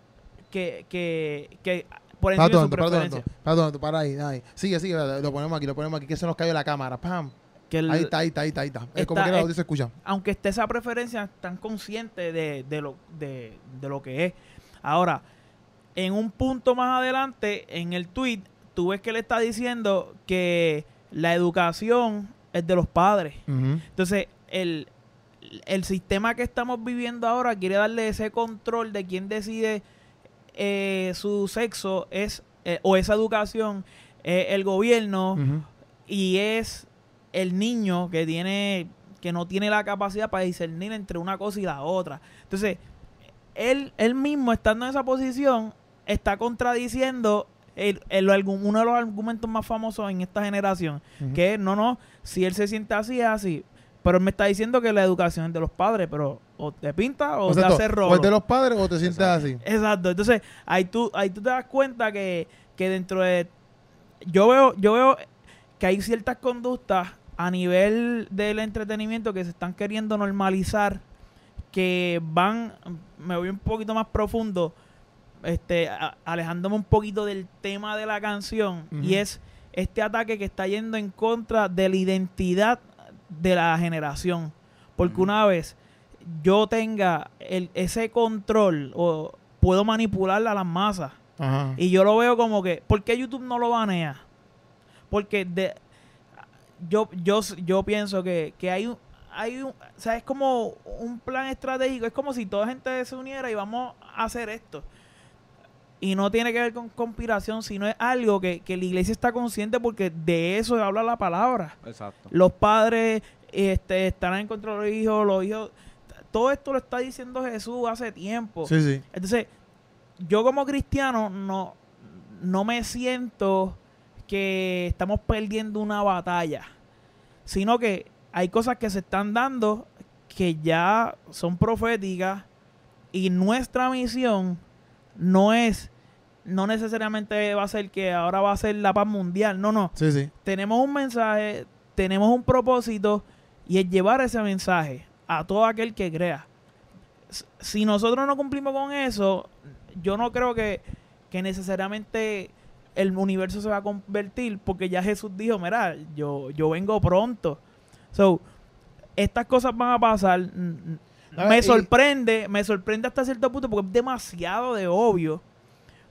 S2: que, que, que por encima de su preferencia.
S1: tonto, para ahí, ahí. Sigue, sigue, lo ponemos aquí, lo ponemos aquí, que se nos cayó la cámara, pam.
S2: Que el-
S1: Ahí está, ahí está, ahí está, ahí está. Es como que audio se escucha.
S2: aunque esté esa preferencia, están conscientes de, de lo, de, de lo que es. Ahora, en un punto más adelante, en el tweet, tú ves que le está diciendo que la educación es de los padres. Entonces, el, el sistema que estamos viviendo ahora quiere darle ese control de quién decide eh, su sexo es eh, o esa educación es el gobierno y es el niño que tiene que no tiene la capacidad para discernir entre una cosa y la otra. Entonces, él, él mismo estando en esa posición está contradiciendo el, el uno de los argumentos más famosos en esta generación, que no, no, si él se siente así, es así. Pero él me está diciendo que la educación es de los padres, pero o te pinta o,
S1: O
S2: te hace
S1: tú,
S2: rolo.
S1: o es de los padres o te sientes así.
S2: Exacto. Entonces, ahí tú, ahí tú te das cuenta que, que dentro de. Yo veo, yo veo que hay ciertas conductas a nivel del entretenimiento que se están queriendo normalizar, que van, me voy un poquito más profundo, este, a- alejándome un poquito del tema de la canción, y es este ataque que está yendo en contra de la identidad de la generación. Porque una vez yo tenga el, ese control o puedo manipular a las masas. Y yo lo veo como que, ¿por qué YouTube no lo banea? Porque de, yo, yo, yo pienso que, que hay un, hay un, o sea, es como un plan estratégico, es como si toda gente se uniera y vamos a hacer esto. Y no tiene que ver con conspiración, sino es algo que, que la iglesia está consciente porque de eso habla la palabra
S3: Exacto.
S2: los padres este, estarán en contra de los hijos, los hijos. Todo esto lo está diciendo Jesús hace tiempo.
S1: Sí, sí.
S2: Entonces, yo como cristiano no, no me siento que estamos perdiendo una batalla, sino que hay cosas que se están dando que ya son proféticas y nuestra misión no es, no necesariamente va a ser que ahora va a ser la paz mundial, no, no.
S1: Sí, sí.
S2: Tenemos un mensaje, tenemos un propósito y es llevar ese mensaje a todo aquel que crea. Si nosotros no cumplimos con eso, yo no creo que, que necesariamente el universo se va a convertir porque ya Jesús dijo, mira, yo, yo vengo pronto. So, estas cosas van a pasar.
S1: A ver,
S2: Me sorprende, me sorprende hasta cierto punto porque es demasiado de obvio.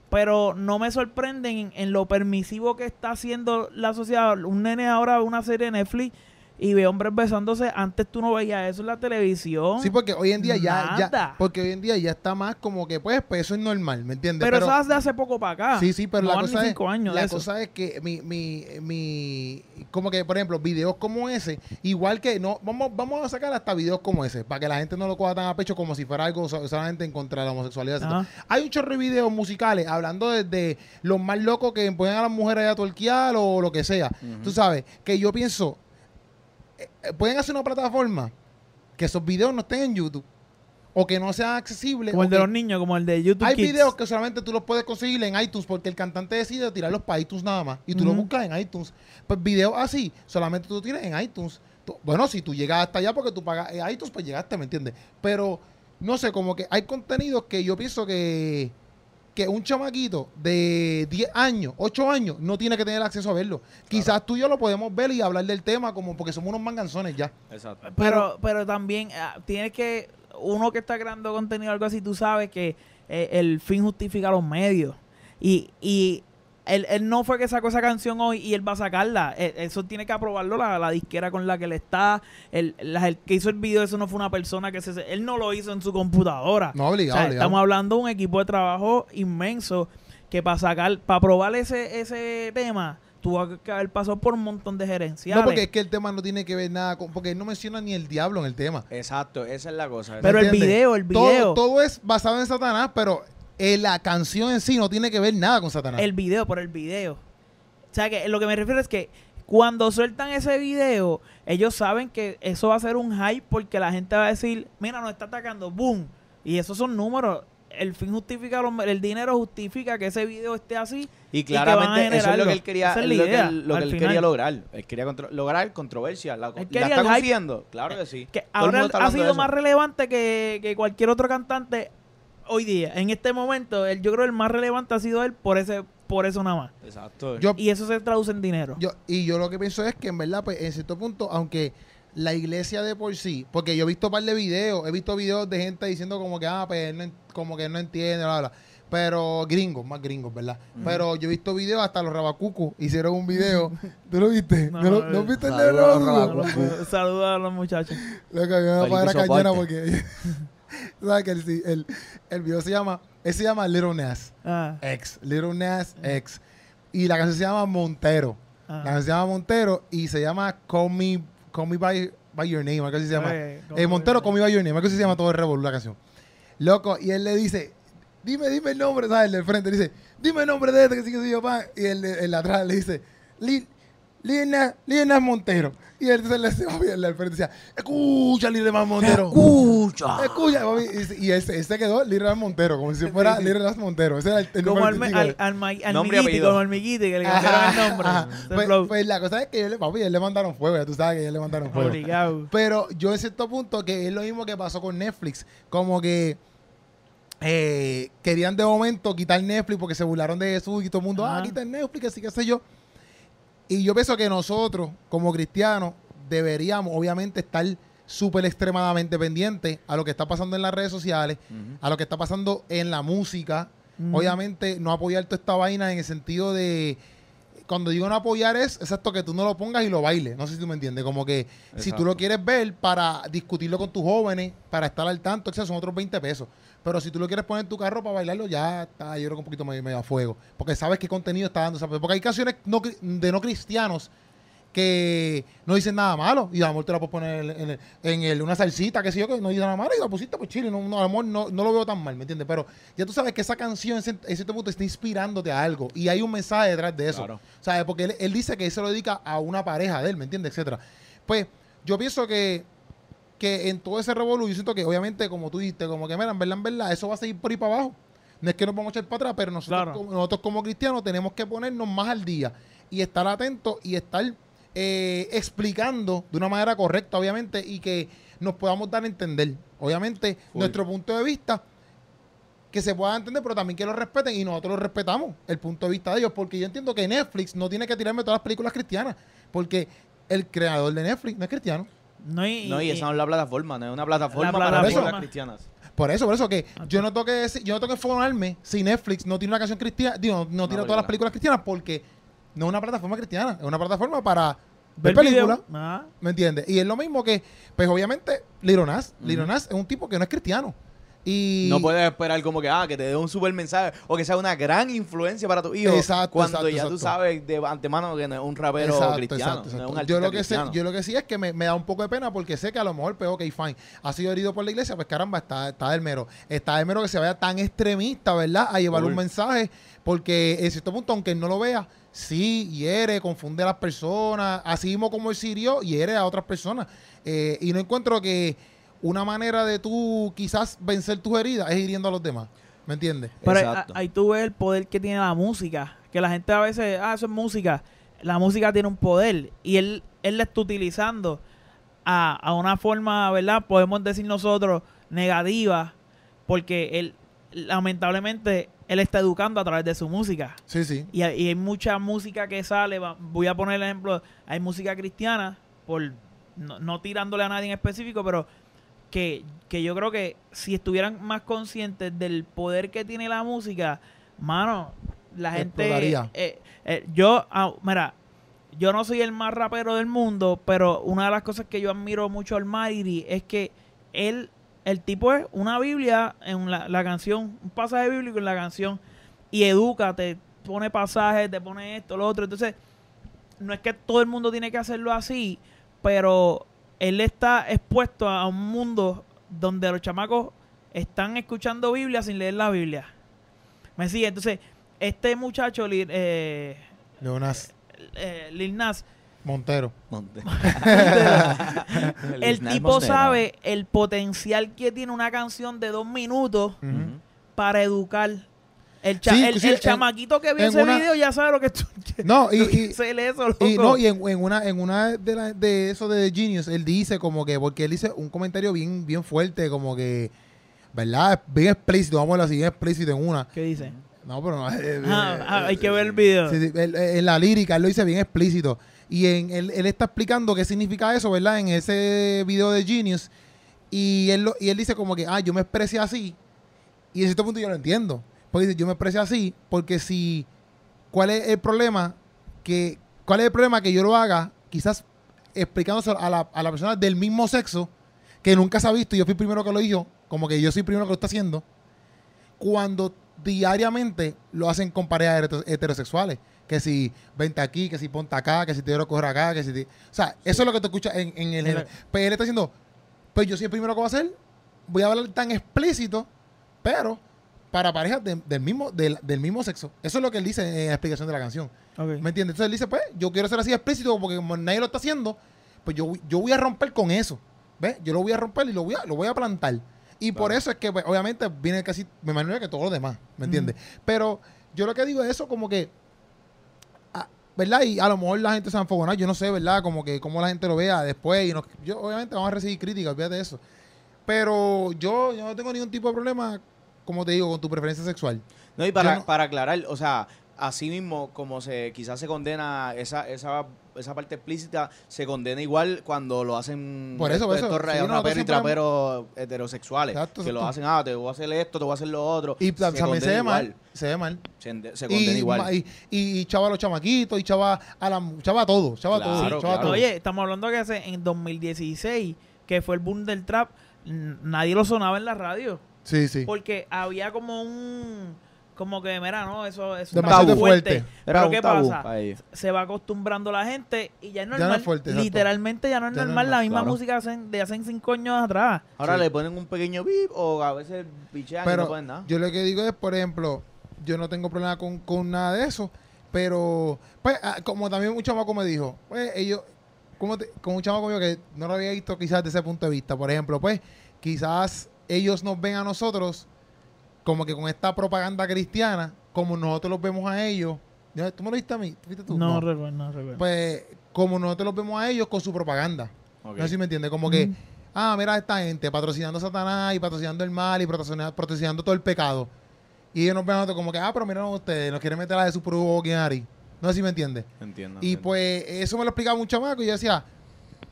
S2: Pero no me sorprende en, en lo permisivo que está haciendo la sociedad. Un nene ahora una serie de Netflix y ve hombres besándose. Antes tú no veías eso en la televisión.
S1: Sí, porque hoy en día ya, ya, porque hoy en día ya está más como que, pues, pues eso es normal, ¿me entiendes?
S2: pero, eso hace hace poco para acá.
S1: Sí, sí, pero
S2: No
S1: la cosa, es,
S2: cinco años
S1: la
S2: de
S1: cosa es que mi, mi, mi, como que, por ejemplo, videos como ese, igual que, no, vamos, vamos a sacar hasta videos como ese, para que la gente no lo coja tan a pecho como si fuera algo so- solamente en contra de la homosexualidad.
S2: Ajá.
S1: Hay un chorro de videos musicales hablando desde los más locos que ponen a las mujeres a tuerquear o lo que sea. Tú sabes, que yo pienso, pueden hacer una plataforma que esos videos no estén en YouTube o que no sean accesibles.
S2: Como el de los niños, como el de YouTube
S1: hay
S2: Kids.
S1: videos que solamente tú los puedes conseguir en iTunes porque el cantante decide tirarlos para iTunes nada más y tú los buscas en iTunes. Pues videos así solamente tú tienes en iTunes. Tú- bueno, si tú llegas hasta allá porque tú pagas eh, iTunes, pues llegaste, ¿me entiendes? Pero no sé, como que hay contenidos que yo pienso que que un chamaquito de 10 años, 8 años, no tiene que tener acceso a verlo. Quizás tú y yo lo podemos ver y hablar del tema como porque somos unos manganzones ya.
S3: Exacto.
S2: Pero, pero también ah, tienes que, uno que está creando contenido algo así, tú sabes que eh, el fin justifica los medios. Y, y él, él no fue que sacó esa canción hoy y él va a sacarla. Eh, Eso tiene que aprobarlo la, la disquera con la que él está. El, la- el que hizo el video, eso no fue una persona que se... Él no lo hizo en su computadora.
S1: No,
S2: O
S1: obligado,
S2: sea,
S1: obligado.
S2: estamos hablando de un equipo de trabajo inmenso que para sacar, para aprobar ese, ese tema, tuvo que haber pasado por un montón de gerenciales.
S1: No, porque es que el tema no tiene que ver nada con... Porque él no menciona ni el diablo en el tema.
S3: Exacto, esa es la cosa.
S2: Pero el video, el
S1: Todo-
S2: video.
S1: Todo, es basado en Satanás, pero eh, la canción en sí no tiene que ver nada con Satanás.
S2: El video, por el video. O sea, que lo que me refiero es que cuando sueltan ese video, ellos saben que eso va a ser un hype porque la gente va a decir, mira, nos está atacando, boom. Y esos son números. El fin justifica, los- el dinero justifica que ese video esté así.
S3: Y
S2: que van a
S3: claramente eso es lo que él quería,
S2: es
S3: lo que él, lo que
S2: al
S3: él
S2: final.
S3: quería lograr. Él quería contro- lograr controversia. La,
S2: Él
S3: la está consiguiendo. Claro que sí.
S2: Que
S3: Todo el
S2: ahora
S3: mundo
S2: él
S3: está
S2: ha sido más relevante que, que cualquier otro cantante hoy día. En este momento, él, yo creo que el más relevante ha sido él por ese por eso nada más.
S3: Exacto.
S1: Yo,
S2: Y eso se traduce en dinero.
S1: yo, y yo lo que pienso es que en verdad, pues, en cierto punto, aunque la iglesia de por sí, porque yo he visto un par de videos, he visto videos de gente diciendo como que, ah, pues, él no en- como que no entiende, bla, bla. Pero gringos, más gringos, ¿verdad? Pero yo he visto videos, hasta los rabacucos hicieron un video. (laughs) ¿Tú lo viste?
S2: No,
S1: ¿No, lo-
S2: no,
S1: ¿no
S2: no.
S1: viste el de
S3: Saludos a los
S2: Saludos a los muchachos.
S1: Lo que me va a pagar a cañona
S3: soporte.
S1: porque. (laughs) (laughs) ¿Sabes que el, el, el video se llama. Él se llama Little Nas
S2: Ah,
S1: X. Little Nas X. Y la canción se llama Montero.
S2: ah.
S1: La canción se llama Montero y se llama Call Me, Call Me by, by Your Name. Algo así se llama.
S2: Eh,
S1: Eh, Montero, Call Me by Your Name. Algo así se llama todo el revolú la canción. Loco, y él le dice. Dime, dime el nombre, ¿sabes? El del frente dice, dime el nombre de este que sigue yo, pa. Y el, el atrás le dice, Lil, Lil Nas, Lil Nas Montero. Y él se le decía, el del frente decía, escucha, Lil Nas Montero.
S3: Escucha.
S1: Escucha. Y, y él, se- él se quedó Lil Nas Montero, como si fuera
S2: Sí, sí.
S1: Lil Nas Montero. Ese era el, el
S2: Como
S1: nombre
S2: al, al,
S1: de-
S2: al, al,
S3: Nombre
S2: Miguiti, como al Miguiti, que le cambiaron el nombre. Ese
S1: Pues, pues la cosa es que ellos le, papi, ellos le mandaron fuego, ya tú sabes que ellos le mandaron fuego.
S2: Obligado.
S1: Pero yo en cierto punto que es lo mismo que pasó con Netflix. Como que eh, querían de momento quitar Netflix porque se burlaron de Jesús y todo el mundo, ah,
S2: Ajá.
S1: quita Netflix, así que sé yo. Y yo pienso que nosotros, como cristianos, deberíamos obviamente estar súper extremadamente pendientes a lo que está pasando en las redes sociales, a lo que está pasando en la música. Obviamente no apoyar toda esta vaina en el sentido de... Cuando digo no apoyar es exacto que tú no lo pongas y lo bailes. No sé si tú me entiendes. Como que si tú lo quieres ver para discutirlo con tus jóvenes, para estar al tanto, etcétera, son otros 20 pesos. Pero si tú lo quieres poner en tu carro para bailarlo, ya está, yo creo que un poquito medio, medio a fuego. Porque sabes qué contenido está dando. ¿sabes? Porque hay canciones no de no cristianos que no dicen nada malo y a lo mejor te la puedes poner en, el- en el- una salsita, que sé yo, que no dice nada malo y la pusiste pues chile, no, no, a lo mejor no, no lo veo tan mal, ¿me entiendes? Pero ya tú sabes que esa canción en cierto- en cierto punto está inspirándote a algo y hay un mensaje detrás de eso,
S3: Claro.
S1: ¿sabes? Porque él, él dice que él se lo dedica a una pareja de él, ¿me entiendes? Etcétera. Pues yo pienso que que en todo ese revolú, yo siento que obviamente, como tú dijiste, como que, mira, en verdad, en verdad, eso va a seguir por ahí para abajo. No es que nos vamos a echar para atrás, pero nosotros,
S2: Claro.
S1: como, nosotros como cristianos tenemos que ponernos más al día y estar atentos y estar eh, explicando de una manera correcta, obviamente, y que nos podamos dar a entender, obviamente, nuestro punto de vista, que se pueda entender, pero también que lo respeten y nosotros lo respetamos, el punto de vista de ellos, porque yo entiendo que Netflix no tiene que tirarme todas las películas cristianas, porque el creador de Netflix no es cristiano.
S2: No, y,
S3: No, y esa no es la plataforma, no es una plataforma
S2: La
S3: para películas cristianas.
S1: Por eso, por eso que yo no tengo que decir- yo no tengo que enfocarme si Netflix no tiene una canción cristiana, digo, no, no tiene todas las
S3: película.
S1: películas cristianas porque no es una plataforma cristiana, es una plataforma para
S2: ver
S1: películas,
S2: Ah,
S1: ¿me entiendes? Y es lo mismo que, pues obviamente, Lil Nas, Lil
S3: Ujú.
S1: Nas es un tipo que no es cristiano. Y
S3: No puedes esperar como que, ah, que te dé un super mensaje o que sea una gran influencia para tu hijo.
S1: Exacto,
S3: Cuando
S1: exacto,
S3: ya tú sabes de antemano que no es un rapero cristiano.
S1: exacto,
S3: no es
S1: exacto.
S3: un
S1: Yo lo que sé, yo lo que sí es que me, me da un poco de pena porque sé que a lo mejor, pues ok, fine, ha sido herido por la iglesia, pues caramba, está, está del mero. Está del mero que se vaya tan extremista, ¿verdad? A llevar un mensaje, porque en cierto punto, aunque él no lo vea, sí hiere, confunde a las personas, así mismo como él sirió, hiere a otras personas. Eh, y no encuentro que una manera de tú quizás vencer tus heridas es hiriendo a los demás. ¿Me entiendes?
S2: Pero ahí-
S3: Exacto.
S2: ahí tú ves el poder que tiene la música. Que la gente a veces, ah, eso es música. La música tiene un poder. Y él, él la está utilizando a, a una forma, ¿verdad? Podemos decir nosotros, negativa. Porque él, lamentablemente, él está educando a través de su música.
S1: Sí, sí.
S2: Y hay, y hay mucha música que sale. Voy a poner el ejemplo. Hay música cristiana, por no, no tirándole a nadie en específico, pero que, que yo creo que si estuvieran más conscientes del poder que tiene la música, mano, la gente. Eh, eh, yo, ah, mira, yo no soy el más rapero del mundo, pero una de las cosas que yo admiro mucho al Mighty es que él, el tipo es una Biblia en la, la canción, un pasaje bíblico en la canción, y educa, te pone pasajes, te pone esto, lo otro. Entonces, no es que todo el mundo tiene que hacerlo así, pero él está expuesto a un mundo donde los chamacos están escuchando Biblia sin leer la Biblia. ¿Me sigue? Entonces, este muchacho, Lil, eh,
S1: Leonas
S2: eh, Lil Nas,
S1: Montero.
S3: Monte. (laughs)
S2: el tipo sabe el potencial que tiene una canción de dos minutos para educar. El, cha-
S1: Sí,
S2: el,
S1: sí,
S2: el
S1: en-
S2: chamaquito que vio ese
S1: una-
S2: video ya sabe lo que tú (laughs)
S1: No, y, y,
S2: se lee eso, loco.
S1: Y no, y en, en una, en una de, la- de eso de Genius, él dice como que, porque él dice un comentario bien, bien fuerte, como que, ¿verdad? Bien explícito, vamos a verlo así, bien explícito en una.
S2: ¿Qué dice?
S1: No, pero no. (laughs) eh,
S2: Ah,
S1: eh,
S2: ah, hay que
S1: eh,
S2: ver el video.
S1: sí, sí, él- eh, en la lírica, él lo dice bien explícito. Y en, él, él está explicando qué significa eso, ¿verdad? En ese video de Genius. Y él, lo- y él dice como que, ah, yo me expresé así. Y en cierto punto yo lo entiendo. Porque dice, yo me expresé así porque si... ¿Cuál es el problema? Que, ¿Cuál es el problema que yo lo haga quizás explicándose a la, a la persona del mismo sexo que nunca se ha visto y yo fui el primero que lo hizo, como que yo soy el primero que lo está haciendo, cuando diariamente lo hacen con parejas heteros- heterosexuales. Que si vente aquí, que si ponte acá, que si te quiero coger acá, que si te... O sea, eso es lo que te escuchas en, en el... Pues él está diciendo, pues yo soy el primero que voy a hacer, voy a hablar tan explícito, pero para parejas de- del, mismo, del, del mismo sexo. Eso es lo que él dice en la explicación de la canción. ¿Me entiendes? Entonces él dice, pues, yo quiero ser así explícito porque como nadie lo está haciendo, pues yo, yo voy a romper con eso. ¿Ves? Yo lo voy a romper y lo voy a, lo voy a plantar. Y por eso es que, pues, obviamente, viene casi, me imagino que todo lo demás, ¿me entiendes? Pero yo lo que digo es eso como que, ah, ¿verdad? Y a lo mejor la gente se enfogonar, yo no sé, ¿verdad? Como que cómo la gente lo vea después. Y no- yo, obviamente, vamos a recibir críticas, olvídate de eso. Pero yo, yo no tengo ningún tipo de problema, como te digo, con tu preferencia sexual.
S3: No, y para,
S1: no-
S3: para aclarar, o sea, así mismo como se quizás se condena esa, esa, esa parte explícita, se condena igual cuando lo hacen
S1: Por eso, por
S3: estos
S1: eso. Sí, nosotros
S3: raperos y traperos heterosexuales.
S1: Exacto,
S3: que lo hacen, ah, te voy a hacer esto, te voy a hacer lo otro.
S1: Y también se
S3: condena
S1: ve mal.
S3: igual.
S1: Se ve mal.
S3: Se, se condena
S1: y,
S3: igual.
S1: y, y, y chava a los chamaquitos, y chava a la chava a todo, chava a todo,
S3: Claro,
S1: chava
S3: claro.
S1: todo.
S2: Oye, estamos hablando que hace en 2016, que fue el boom del trap, nadie lo sonaba en la radio.
S1: Sí, sí.
S2: Porque había como un como que, mira, no, eso, eso
S1: Demasiado
S2: fuerte.
S1: fuerte.
S3: Era
S2: Pero ¿qué
S3: tabú
S2: pasa? Se va acostumbrando la gente y ya es
S1: no es
S2: normal.
S1: fuerte,
S2: literalmente ya no es
S1: Ya no es
S2: normal la
S1: normal,
S2: misma
S3: claro.
S2: música hacen- de hace cinco años atrás.
S3: Ahora
S1: Sí.
S3: le ponen un pequeño beep o a veces pichean y
S1: Pero
S3: no ponen nada.
S1: yo lo que digo es, por ejemplo, yo no tengo problema con, con nada de eso, pero pues ah, como también un chamaco me dijo, pues ellos, como, te- como un chamaco mío que no lo había visto quizás desde ese punto de vista, por ejemplo, pues quizás ellos nos ven a nosotros como que con esta propaganda cristiana, como nosotros los vemos a ellos. ¿Tú me lo viste a mí? ¿Viste tú?
S2: No, recuerdo, no recuerdo.
S1: Pues como nosotros los vemos a ellos con su propaganda. No sé si me entiende. Como que,
S2: Mm.
S1: ah, mira a esta gente patrocinando a Satanás y patrocinando el mal y patrocinando, patrocinando todo el pecado. Y ellos nos ven a nosotros como que, ah, pero miren ustedes, nos quieren meter a de su provoquinari. No sé si me entiende.
S3: Entiendo.
S1: Y
S3: entiendo.
S1: pues eso me lo explicaba un chamaco y yo decía,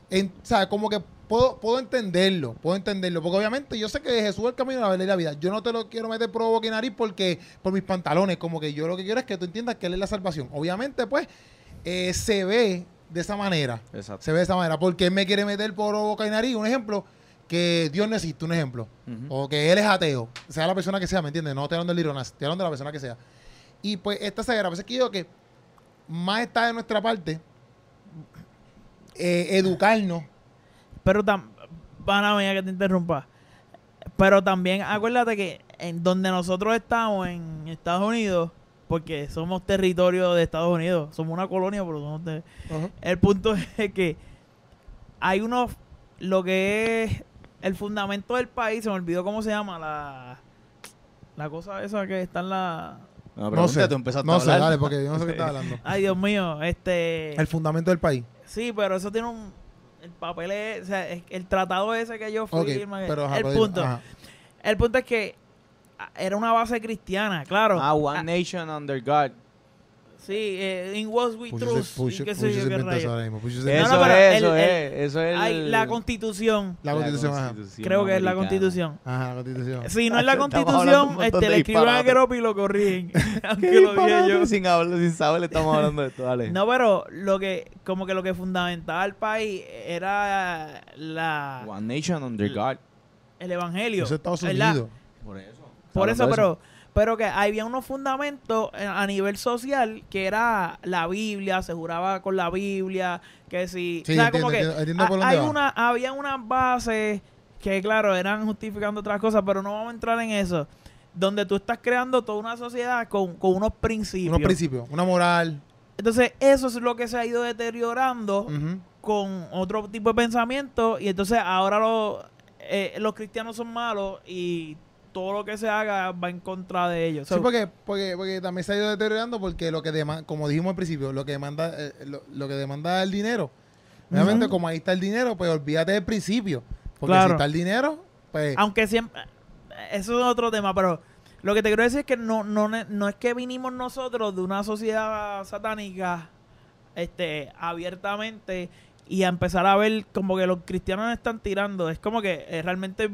S1: en, sea, como que puedo, puedo entenderlo, puedo entenderlo. Porque obviamente yo sé que Jesús es el camino de la verdad y la vida. Yo no te lo quiero meter por boca y nariz porque por mis pantalones. Como que yo lo que quiero es que tú entiendas que Él es la salvación. Obviamente, pues, eh, se ve de esa manera.
S3: Exacto.
S1: Se ve de esa manera. Porque Él me quiere meter por boca y nariz. Un ejemplo, que Dios no existe, un ejemplo. O que Él es ateo. Sea la persona que sea, ¿me entiendes? No estoy hablando del lironaz, estoy hablando de la persona que sea. Y pues esta ceguera, a veces que yo que más está de nuestra parte eh, educarnos.
S2: Pero tam, pana mía que te interrumpa. Pero también acuérdate que en donde nosotros estamos en Estados Unidos, porque somos territorio de Estados Unidos, somos una colonia, pero somos de- el punto (laughs) es que hay unos lo que es el fundamento del país, se me olvidó cómo se llama la la cosa esa que está en la
S3: No,
S1: sé,
S3: tú empezaste
S1: no
S3: a
S1: sé,
S3: hablar.
S1: dale, porque yo no sé qué estás (laughs) hablando.
S2: Ay, Dios mío, este
S1: El fundamento del país.
S2: Sí, pero eso tiene un. El papel es. O sea, es- el tratado ese que yo fui.
S1: Pero ajá,
S2: el punto.
S1: ajá.
S2: El punto es que ah, era una base cristiana, claro.
S3: Ah, One
S2: Ah,
S3: Nation Under God.
S2: Sí, eh, in was we
S1: Pucho
S2: truth.
S1: se- Pucho-
S2: y qué sé
S1: Pucho
S2: yo
S1: se
S2: qué
S1: inventó eso ahora mismo. Pucho se
S3: Eso
S2: no,
S1: inventó-
S2: pero
S3: es,
S2: el-
S3: eso
S2: el-
S3: es, eso es
S2: Hay
S3: el-
S2: la constitución.
S1: La constitución, ajá.
S2: Creo que es la
S3: americana.
S2: constitución.
S1: Ajá, la constitución.
S2: Si no es la
S3: Estamos hablando
S2: constitución,
S3: montón
S2: este,
S3: de
S2: le escriben a
S3: disparates.
S2: Keropi y lo corrigen. (laughs) (laughs) Aunque
S3: ¿Qué
S2: lo dije
S3: disparate?
S2: yo.
S3: Sin hablar, sin saber, estamos hablando de esto, dale.
S2: No, pero lo que, como que lo que fundamentaba el país era la,
S3: One Nation Under God.
S2: el evangelio.
S1: Eso es Estados
S2: ¿verdad?
S1: Unidos.
S3: Por eso.
S2: Por eso, pero, pero que había unos fundamentos eh, a nivel social que era la Biblia, se juraba con la Biblia, que si,
S1: Sí,
S2: o sea,
S1: entiendo,
S2: como que
S1: entiendo, entiendo por
S2: ha-
S1: dónde
S2: hay una, había unas bases que claro, eran justificando otras cosas, pero no vamos a entrar en eso, donde tú estás creando toda una sociedad con, con unos principios.
S1: Unos principios, una moral.
S2: Entonces, eso es lo que se ha ido deteriorando con otro tipo de pensamiento y entonces ahora los, eh, los cristianos son malos y todo lo que se haga va en contra de ellos.
S1: Sí,
S2: So,
S1: porque, porque, porque también se ha ido deteriorando porque lo que demanda, como dijimos al principio, lo que demanda, eh, lo, lo que demanda el dinero. Obviamente, como ahí está el dinero, pues olvídate del principio. Porque
S2: Claro.
S1: si está el dinero, pues.
S2: Aunque siempre... Eso es otro tema, pero lo que te quiero decir es que no, no, no es que vinimos nosotros de una sociedad satánica este, abiertamente y a empezar a ver como que los cristianos nos están tirando. Es como que eh, realmente,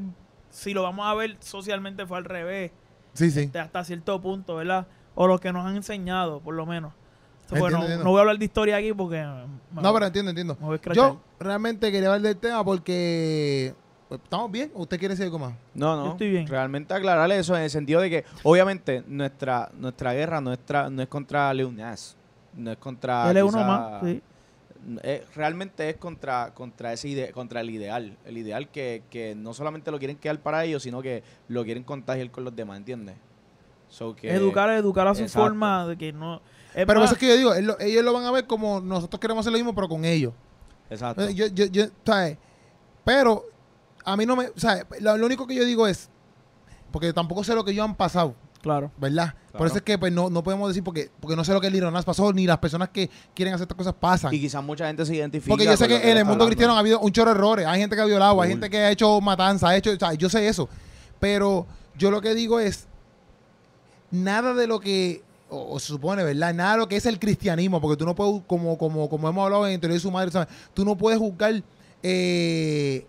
S2: si lo vamos a ver socialmente, fue al revés.
S1: sí, sí.
S2: este, hasta cierto punto, ¿verdad? O lo que nos han enseñado, por lo menos.
S1: Entiendo,
S2: Bueno,
S1: entiendo.
S2: no voy a hablar de historia aquí porque... me-
S1: No, pero entiendo, entiendo.
S2: me voy a escrachar.
S1: Yo realmente quería hablar del tema porque. pues, ¿Estamos bien? ¿O ¿Usted quiere decir algo más?
S3: No, no.
S2: Yo estoy bien.
S3: Realmente aclararle eso en el sentido de que, obviamente, nuestra nuestra guerra nuestra, no es contra Leonas. No es contra.
S2: Él es uno más, sí.
S3: Eh, realmente es contra contra ese ide- contra el ideal. El ideal que, que no solamente lo quieren quedar para ellos, sino que lo quieren contagiar con los demás, ¿entiendes? So que,
S2: educar, educar a su
S3: exacto.
S2: forma de que no... Es
S1: Pero
S2: más,
S1: eso es que yo digo, él lo- ellos lo van a ver como nosotros queremos hacer lo mismo, pero con ellos.
S3: Exacto.
S1: Eh, Yo, yo, yo, ¿sabes? Pero a mí no me. ¿sabes? Lo, lo único que yo digo es. Porque tampoco sé lo que ellos han pasado,
S2: Claro.
S1: ¿verdad? Por eso es que pues, no, no podemos decir, porque, porque no sé lo que el Lironaz pasó, ni las personas que quieren hacer estas cosas pasan.
S3: y quizás mucha gente se identifica.
S1: Porque yo sé que en el mundo
S3: hablando.
S1: cristiano ha habido un chorro de errores. Hay gente que ha violado, hay gente que ha hecho matanza, ha hecho. o sea, yo sé eso. Pero yo lo que digo es. Nada de lo que. O, o se supone, ¿verdad? Nada de lo que es el cristianismo. Porque tú no puedes, como, como, como hemos hablado en el interior de su madre, ¿sabes? Tú no puedes juzgar. Eh,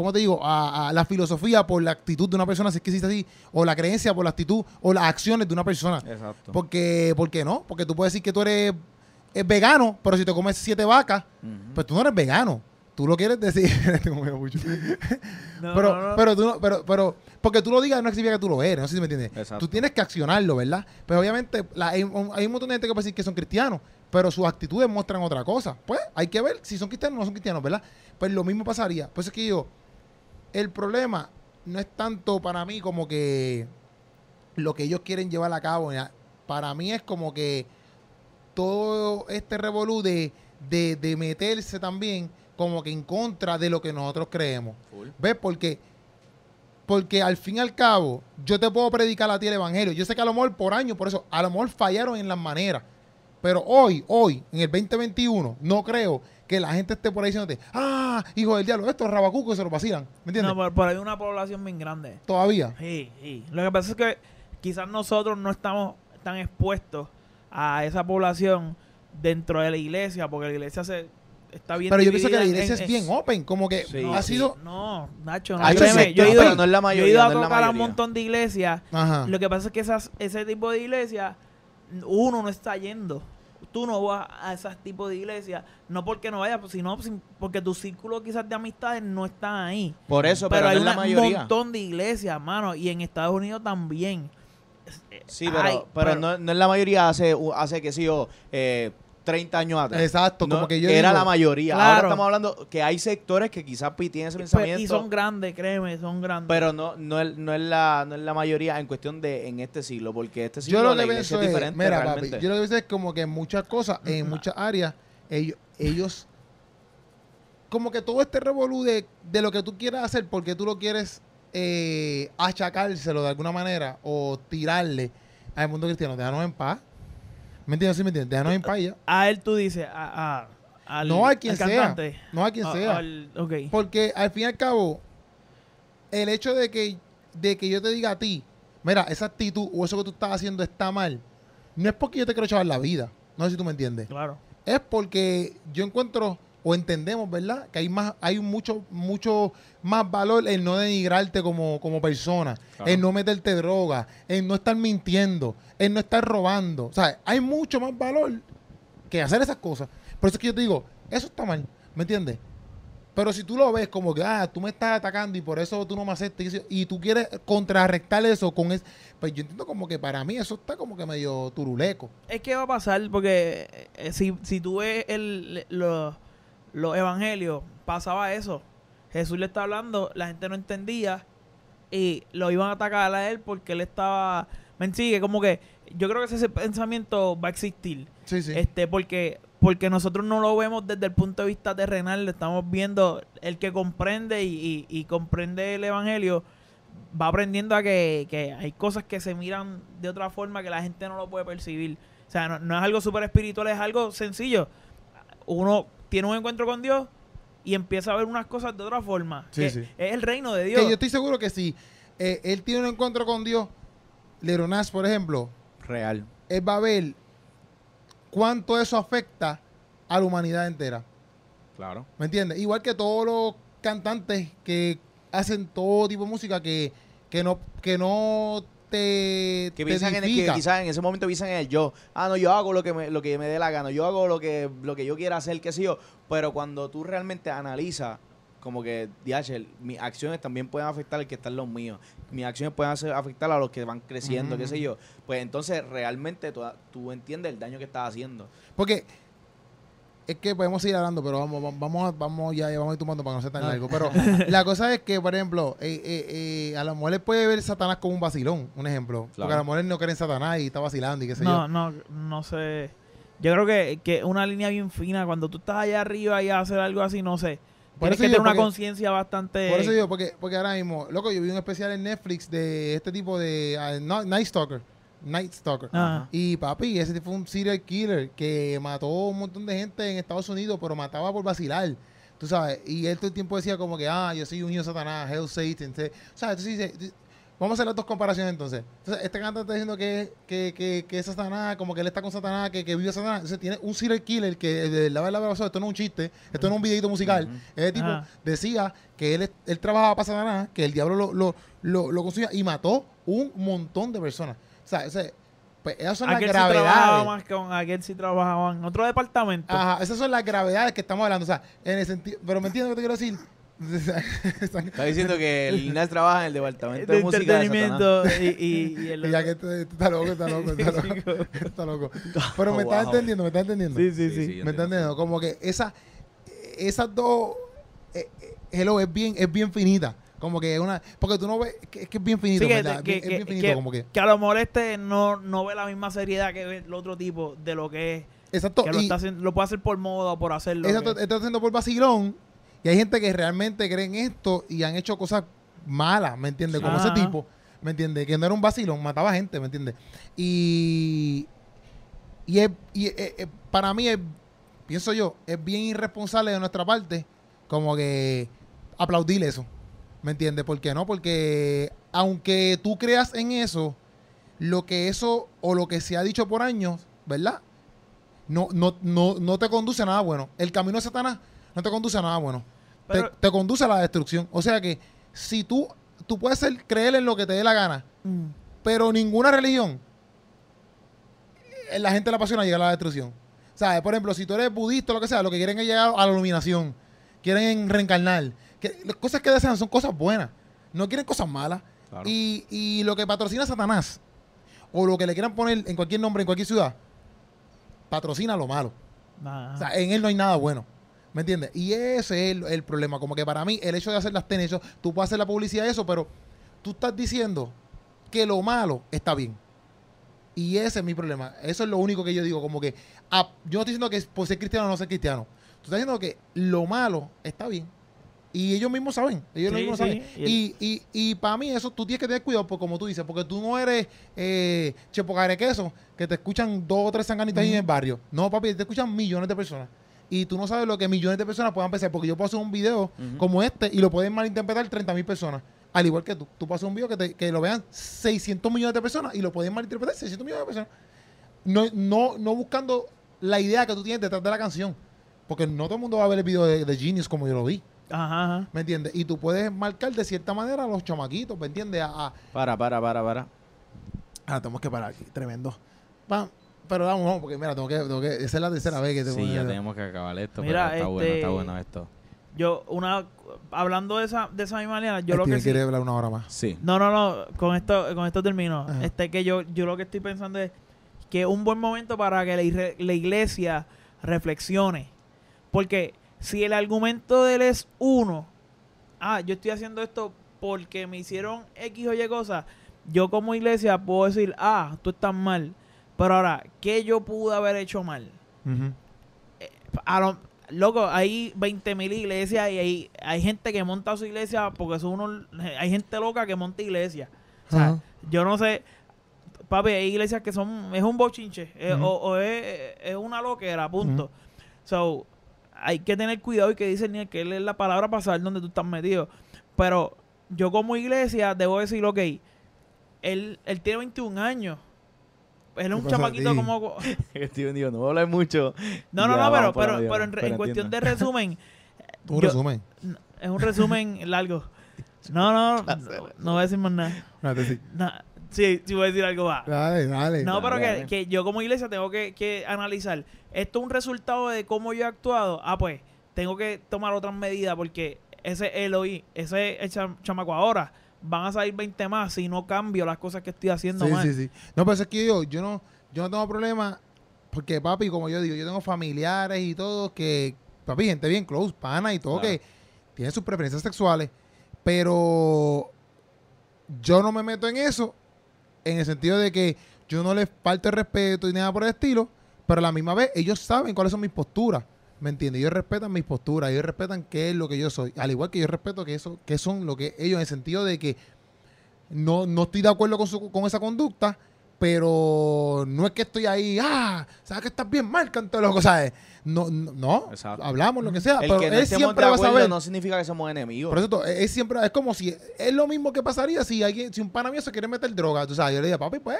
S1: ¿Cómo te digo? A, a la filosofía por la actitud de una persona, si es que existe así. O la creencia por la actitud. O las acciones de una persona.
S3: Exacto.
S1: Porque, ¿por qué no? Porque tú puedes decir que tú eres, vegano, pero si te comes siete vacas, pues tú no eres vegano. tú lo quieres decir. (laughs) Tengo miedo mucho.
S2: No,
S1: pero,
S2: no, no.
S1: pero tú no, pero, pero, porque tú lo digas no significa que tú lo eres, no sé si me entiendes.
S3: Exacto.
S1: Tú tienes que accionarlo, ¿verdad? Pero obviamente la- hay, un- hay un montón de gente que puede decir que son cristianos, pero sus actitudes muestran otra cosa. Pues hay que ver si son cristianos o no son cristianos, ¿verdad? Pues lo mismo pasaría. Por eso es que yo, el problema no es tanto para mí como que lo que ellos quieren llevar a cabo. Para mí es como que todo este revolú de, de, de meterse también como que en contra de lo que nosotros creemos. ¿Ves? Porque, porque al fin y al cabo, yo te puedo predicar a ti el evangelio. Yo sé que a lo mejor por años, por eso, a lo mejor fallaron en las maneras. Pero hoy, hoy, en el 2021, no creo que la gente esté por ahí diciéndote, ah, hijo del diablo, esto es rabacuco, se lo vacilan. ¿Me entiendes?
S2: No, por ahí hay una población bien grande.
S1: Todavía.
S2: Sí, sí. Lo que pasa es que quizás nosotros no estamos tan expuestos a esa población dentro de la iglesia, porque la iglesia se está bien
S1: Pero yo pienso que la iglesia
S2: en-
S1: es bien open, como que
S3: Sí,
S1: ha
S3: sí.
S1: sido...
S2: No, Nacho, no. Créeme, yo he ido,
S3: pero no es la
S2: yo he
S3: mayoría,
S2: ido a
S3: no
S2: tocar a un
S3: mayoría.
S2: montón de iglesias. Lo que pasa es que esas, ese tipo de iglesias, uno no está yendo. Tú no vas a ese tipo de iglesias, no porque no vayas, sino sin- porque tu círculo quizás de amistades no están ahí.
S3: Por eso, pero,
S2: pero hay
S3: no
S2: un montón de iglesias, mano, y en Estados Unidos también.
S3: Sí, pero,
S2: Ay,
S3: pero,
S2: pero-
S3: no, no es la mayoría hace, hace que sí yo, eh, 30 años atrás.
S1: Exacto,
S3: No,
S1: como que yo
S3: Era
S1: digo-
S3: la mayoría.
S2: Claro.
S3: Ahora estamos hablando que hay sectores que quizás tienen ese pensamiento.
S2: y son grandes, créeme, son grandes.
S3: pero no, no, es, no, es la, no es la mayoría en cuestión de en este siglo, porque este siglo
S1: Yo lo
S3: la
S1: que
S3: iglesia
S1: pienso
S3: es
S1: es,
S3: diferente
S1: mira,
S3: realmente.
S1: papi, yo lo que pienso es como que en muchas cosas, en muchas áreas, ellos, ellos como que todo este revolú de, de lo que tú quieras hacer, porque tú lo quieres eh, achacárselo de alguna manera o tirarle al mundo cristiano, déjanos en paz. ¿Me entiendes? ¿Sí me entiendes? Déjanos en paz y ya.
S2: a él tú dices, a, a- al,
S1: No a quien
S2: al
S1: sea.
S2: cantante.
S1: No a quien
S2: A-
S1: sea.
S2: al-.
S1: Porque al fin y al cabo, el hecho de que, de que yo te diga a ti, mira, esa actitud o eso que tú estás haciendo está mal, no es porque yo te quiero echar la vida. No sé si tú me entiendes.
S2: Claro.
S1: Es porque yo encuentro o entendemos, ¿verdad? Que hay más, hay mucho, mucho más valor en no denigrarte como, como persona,
S3: Claro.
S1: en no meterte droga, en no estar mintiendo, en no estar robando. O sea, hay mucho más valor que hacer esas cosas. Por eso es que yo te digo, eso está mal, ¿me entiendes? Pero si tú lo ves como que, ah, tú me estás atacando y por eso tú no me aceptas, y tú quieres contrarrestar eso con eso, pues yo entiendo como que para mí eso está como que medio turuleco.
S2: Es que va a pasar porque eh, si, si tú ves el, los los evangelios, pasaba eso. Jesús le está hablando, la gente no entendía y lo iban a atacar a él porque él estaba... ¿Me sigue? Como que yo creo que ese pensamiento va a existir.
S1: Sí, sí.
S2: Este, porque, porque nosotros no lo vemos desde el punto de vista terrenal, lo estamos viendo el que comprende y, y- y comprende el evangelio, va aprendiendo a que, que hay cosas que se miran de otra forma que la gente no lo puede percibir. O sea, no, no es algo súper espiritual, es algo sencillo. Uno tiene un encuentro con Dios y empieza a ver unas cosas de otra forma.
S1: Sí,
S2: que
S1: sí.
S2: Es el reino de Dios.
S1: Que yo estoy seguro que si eh, él tiene un encuentro con Dios, Leronas, por ejemplo,
S3: Real.
S1: él va a ver cuánto eso afecta a la humanidad entera.
S3: Claro.
S1: ¿Me entiendes? Igual que todos los cantantes que hacen todo tipo de música que, que no que no te,
S3: Que
S1: te
S3: piensan en el, que quizás en ese momento piensan en el yo. Ah, no, yo hago lo que me, lo que me dé la gana. Yo hago lo que, lo que yo quiera hacer, qué sé yo. Pero cuando tú realmente analizas, como que, DH, mis acciones también pueden afectar al que están los míos. Mis acciones pueden hacer- afectar a los que van creciendo, qué sé yo. Pues entonces realmente tú, tú entiendes el daño que estás haciendo.
S1: Porque es que podemos seguir hablando, pero vamos, vamos, vamos, a- vamos ya, vamos a ir tomando para no ser tan
S2: Ah.
S1: largo. Pero (laughs) la cosa es que, por ejemplo, eh, eh, eh, a las mujeres puede ver Satanás como un vacilón, un ejemplo. Porque a las mujeres no creen en Satanás y está vacilando y qué sé
S2: No,
S1: yo.
S2: no, no sé. Yo creo que, que una línea bien fina, cuando tú estás allá arriba y haces algo así, no sé.
S1: Por
S2: Tienes
S1: eso
S2: que tener una conciencia bastante...
S1: Por eso digo, porque, porque ahora mismo, loco, yo vi un especial en Netflix de este tipo de no- Night Stalker. Night Stalker.
S2: Ajá.
S1: Y papi, ese tipo fue un serial killer que mató un montón de gente en Estados Unidos, pero mataba por vacilar. Tú sabes, y él todo el tiempo decía como que, ah, yo soy un hijo de Satanás, Hell Satan. O sea, entonces dice, vamos a hacer las dos comparaciones entonces. Entonces, este cantante está diciendo que, que, que, que es Satanás, como que él está con Satanás, que, que vive Satanás. Entonces tiene un serial killer que de la verdad esto no es un chiste, esto no es un videito musical. Ese tipo
S2: Ajá.
S1: decía que él, él trabajaba para Satanás, que el diablo lo, lo, lo, lo consumía y mató un montón de personas. O sea, ese- Pues esas son las
S2: Aquel sí trabajaba
S1: gravedades.
S2: más con aquel sí trabajaba en otro departamento.
S1: Ajá, esas son las gravedades que estamos hablando. O sea, en el sentido. Pero me entiendes lo que te quiero decir. (laughs)
S3: Está diciendo que el (laughs) Linares trabaja en el departamento de,
S2: de
S3: música de Satanás.
S2: entretenimiento y, y, y (laughs) el
S1: Y ya que está loco, está loco, está loco. está loco. Pero me
S3: Oh,
S1: estás
S3: wow.
S1: entendiendo, me estás entendiendo.
S2: Sí, sí, sí.
S3: Sí, sí,
S1: ¿Me
S3: entiendo.
S1: estás entendiendo? Como que esa, esas dos, eh, eh, hello, es bien, es bien finita. Como que una, porque tú no ves, que, es que es bien finito,
S2: Sí,
S1: ¿verdad?
S2: que-
S1: es bien finito,
S2: que-
S1: como que.
S2: que a lo mejor este no, no ve la misma seriedad que ve el otro tipo de lo que es.
S1: Exacto.
S2: Que lo,
S1: y-
S2: está haciendo, lo puede hacer por moda o por hacerlo.
S1: Exacto, está haciendo por vacilón. Y hay gente que realmente creen esto y han hecho cosas malas, ¿me entiendes? Como ese tipo, ¿me entiendes? Que no era un vacilón, mataba gente, ¿me entiendes? Y, y, es- y es- es- para mí, es, pienso yo, es bien irresponsable de nuestra parte como que aplaudir eso, ¿me entiendes? ¿Por qué no? Porque aunque tú creas en eso, lo que eso o lo que se ha dicho por años, ¿verdad? no, no, no, no te conduce a nada bueno. El camino de Satanás no te conduce a nada bueno.
S2: Pero-
S1: te, te conduce a la destrucción. O sea que si tú, tú puedes ser- creer en lo que te dé la gana,
S2: Mm.
S1: pero ninguna religión, eh, la gente le apasiona llegar a la destrucción. ¿Sabes? Por ejemplo, si tú eres budista o lo que sea, lo que quieren es llegar a la iluminación. Quieren reencarnar. Que, las cosas que desean son cosas buenas. No quieren cosas malas.
S3: Claro.
S1: Y, y lo que patrocina Satanás, o lo que le quieran poner en cualquier nombre, en cualquier ciudad, patrocina lo malo.
S2: Nah.
S1: O sea, en él no hay nada bueno. ¿Me entiendes? Y ese es el, el problema. Como que para mí, el hecho de hacer las tenis, eso, tú puedes hacer la publicidad de eso, pero tú estás diciendo que lo malo está bien. Y ese es mi problema. Eso es lo único que yo digo. Como que ah, yo no estoy diciendo que por ser cristiano o no ser cristiano. Tú estás diciendo que lo malo está bien. Y ellos mismos saben. Ellos
S2: Sí,
S1: mismos
S2: sí.
S1: saben. Y, y, y para mí eso tú tienes que tener cuidado, porque como tú dices, porque tú no eres eh, Queso, que te escuchan dos o tres sanganitas ahí en el barrio. No, papi, te escuchan millones de personas. Y tú no sabes lo que millones de personas puedan pensar, porque yo puedo hacer un video como este y lo pueden malinterpretar 30 mil personas. Al igual que tú. Tú pasas un video que, te- que lo vean 600 millones de personas y lo pueden malinterpretar 600 millones de personas. No, no, no buscando la idea que tú tienes detrás de la canción. Porque no todo el mundo va a ver el video de, de Genius como yo lo vi.
S2: Ajá, ajá.
S1: ¿Me entiendes? Y tú puedes marcar de cierta manera a los chamaquitos, ¿me entiendes? A, a-
S3: Para, para, para, para.
S1: Ah, tenemos que parar aquí. Tremendo. Pam. Pero vamos, no, porque mira, tengo que, tengo que. Esa es la tercera vez que te
S4: Sí, ya tenemos que acabar esto.
S2: Mira,
S4: pero está bueno,
S2: este-
S4: está bueno esto.
S2: Yo, una, hablando de esa, de esa misma manera, yo lo
S1: Este
S2: que sí,
S1: quiere hablar una hora más.
S4: Sí.
S2: No, no, no, con esto, con esto termino.
S1: Ajá.
S2: Este que yo, yo lo que estoy pensando es que es un buen momento para que la iglesia reflexione. Porque si el argumento de él es uno, ah, yo estoy haciendo esto porque me hicieron X o Y cosas, yo como iglesia puedo decir, ah, tú estás mal. Pero ahora, ¿qué yo pude haber hecho mal? a lo- loco, hay 20 mil iglesias y hay, hay gente que monta su iglesia porque son unos, hay gente loca que monta iglesias. O sea, yo no sé, papi, hay iglesias que son, es un bochinche, eh, o, o es, es una loquera, punto. So, hay que tener cuidado y que dice ni que él es la palabra para saber dónde tú estás metido. Pero yo como iglesia debo decir, ok, él, él tiene 21 años. Él es un chamaquito como... (laughs)
S3: Steven dijo, no voy a hablar mucho.
S2: No, no,
S3: Ya,
S2: no, pero, pero, pero en,
S3: pero
S2: en cuestión de resumen, (laughs)
S1: Un
S2: Yo-
S1: resumen.
S2: es un resumen largo. No, no, no, (laughs) no voy a decir más nada.
S1: Espérate, sí.
S2: Sí, voy a decir algo más.
S1: Dale, dale.
S2: No, pero
S3: dale,
S2: que, que yo como iglesia tengo que, que analizar. ¿Esto es un resultado de cómo yo he actuado? Ah, pues, tengo que tomar otras medidas porque ese Eloí, ese el cham- chamaco ahora, van a salir 20 más si no cambio las cosas que estoy haciendo
S1: Sí,
S2: mal.
S1: sí, sí. No, pero es que yo, yo no, yo no tengo problema porque, papi, como yo digo, yo tengo familiares y todo que, papi, gente bien close, pana y todo
S3: Claro.
S1: que tienen sus preferencias sexuales, pero yo no me meto en eso en el sentido de que yo no les falto el respeto y nada por el estilo, pero a la misma vez ellos saben cuáles son mis posturas. ¿Me entiendes? Ellos respetan mis posturas, ellos respetan qué es lo que yo soy. Al igual que yo respeto que eso, que son lo que ellos, en el sentido de que no, no estoy de acuerdo con, su- con esa conducta, pero no es que estoy ahí, ah, sabes que estás bien mal, canto loco, ¿sabes? No, no, no, hablamos lo que sea,
S3: El
S1: pero
S3: que no
S1: él siempre va a saber.
S3: no significa que somos enemigos.
S1: Por eso es, es siempre, es como si, es lo mismo que pasaría si alguien, si un pana mío se quiere meter droga, tú sabes, yo le digo, papi, pues,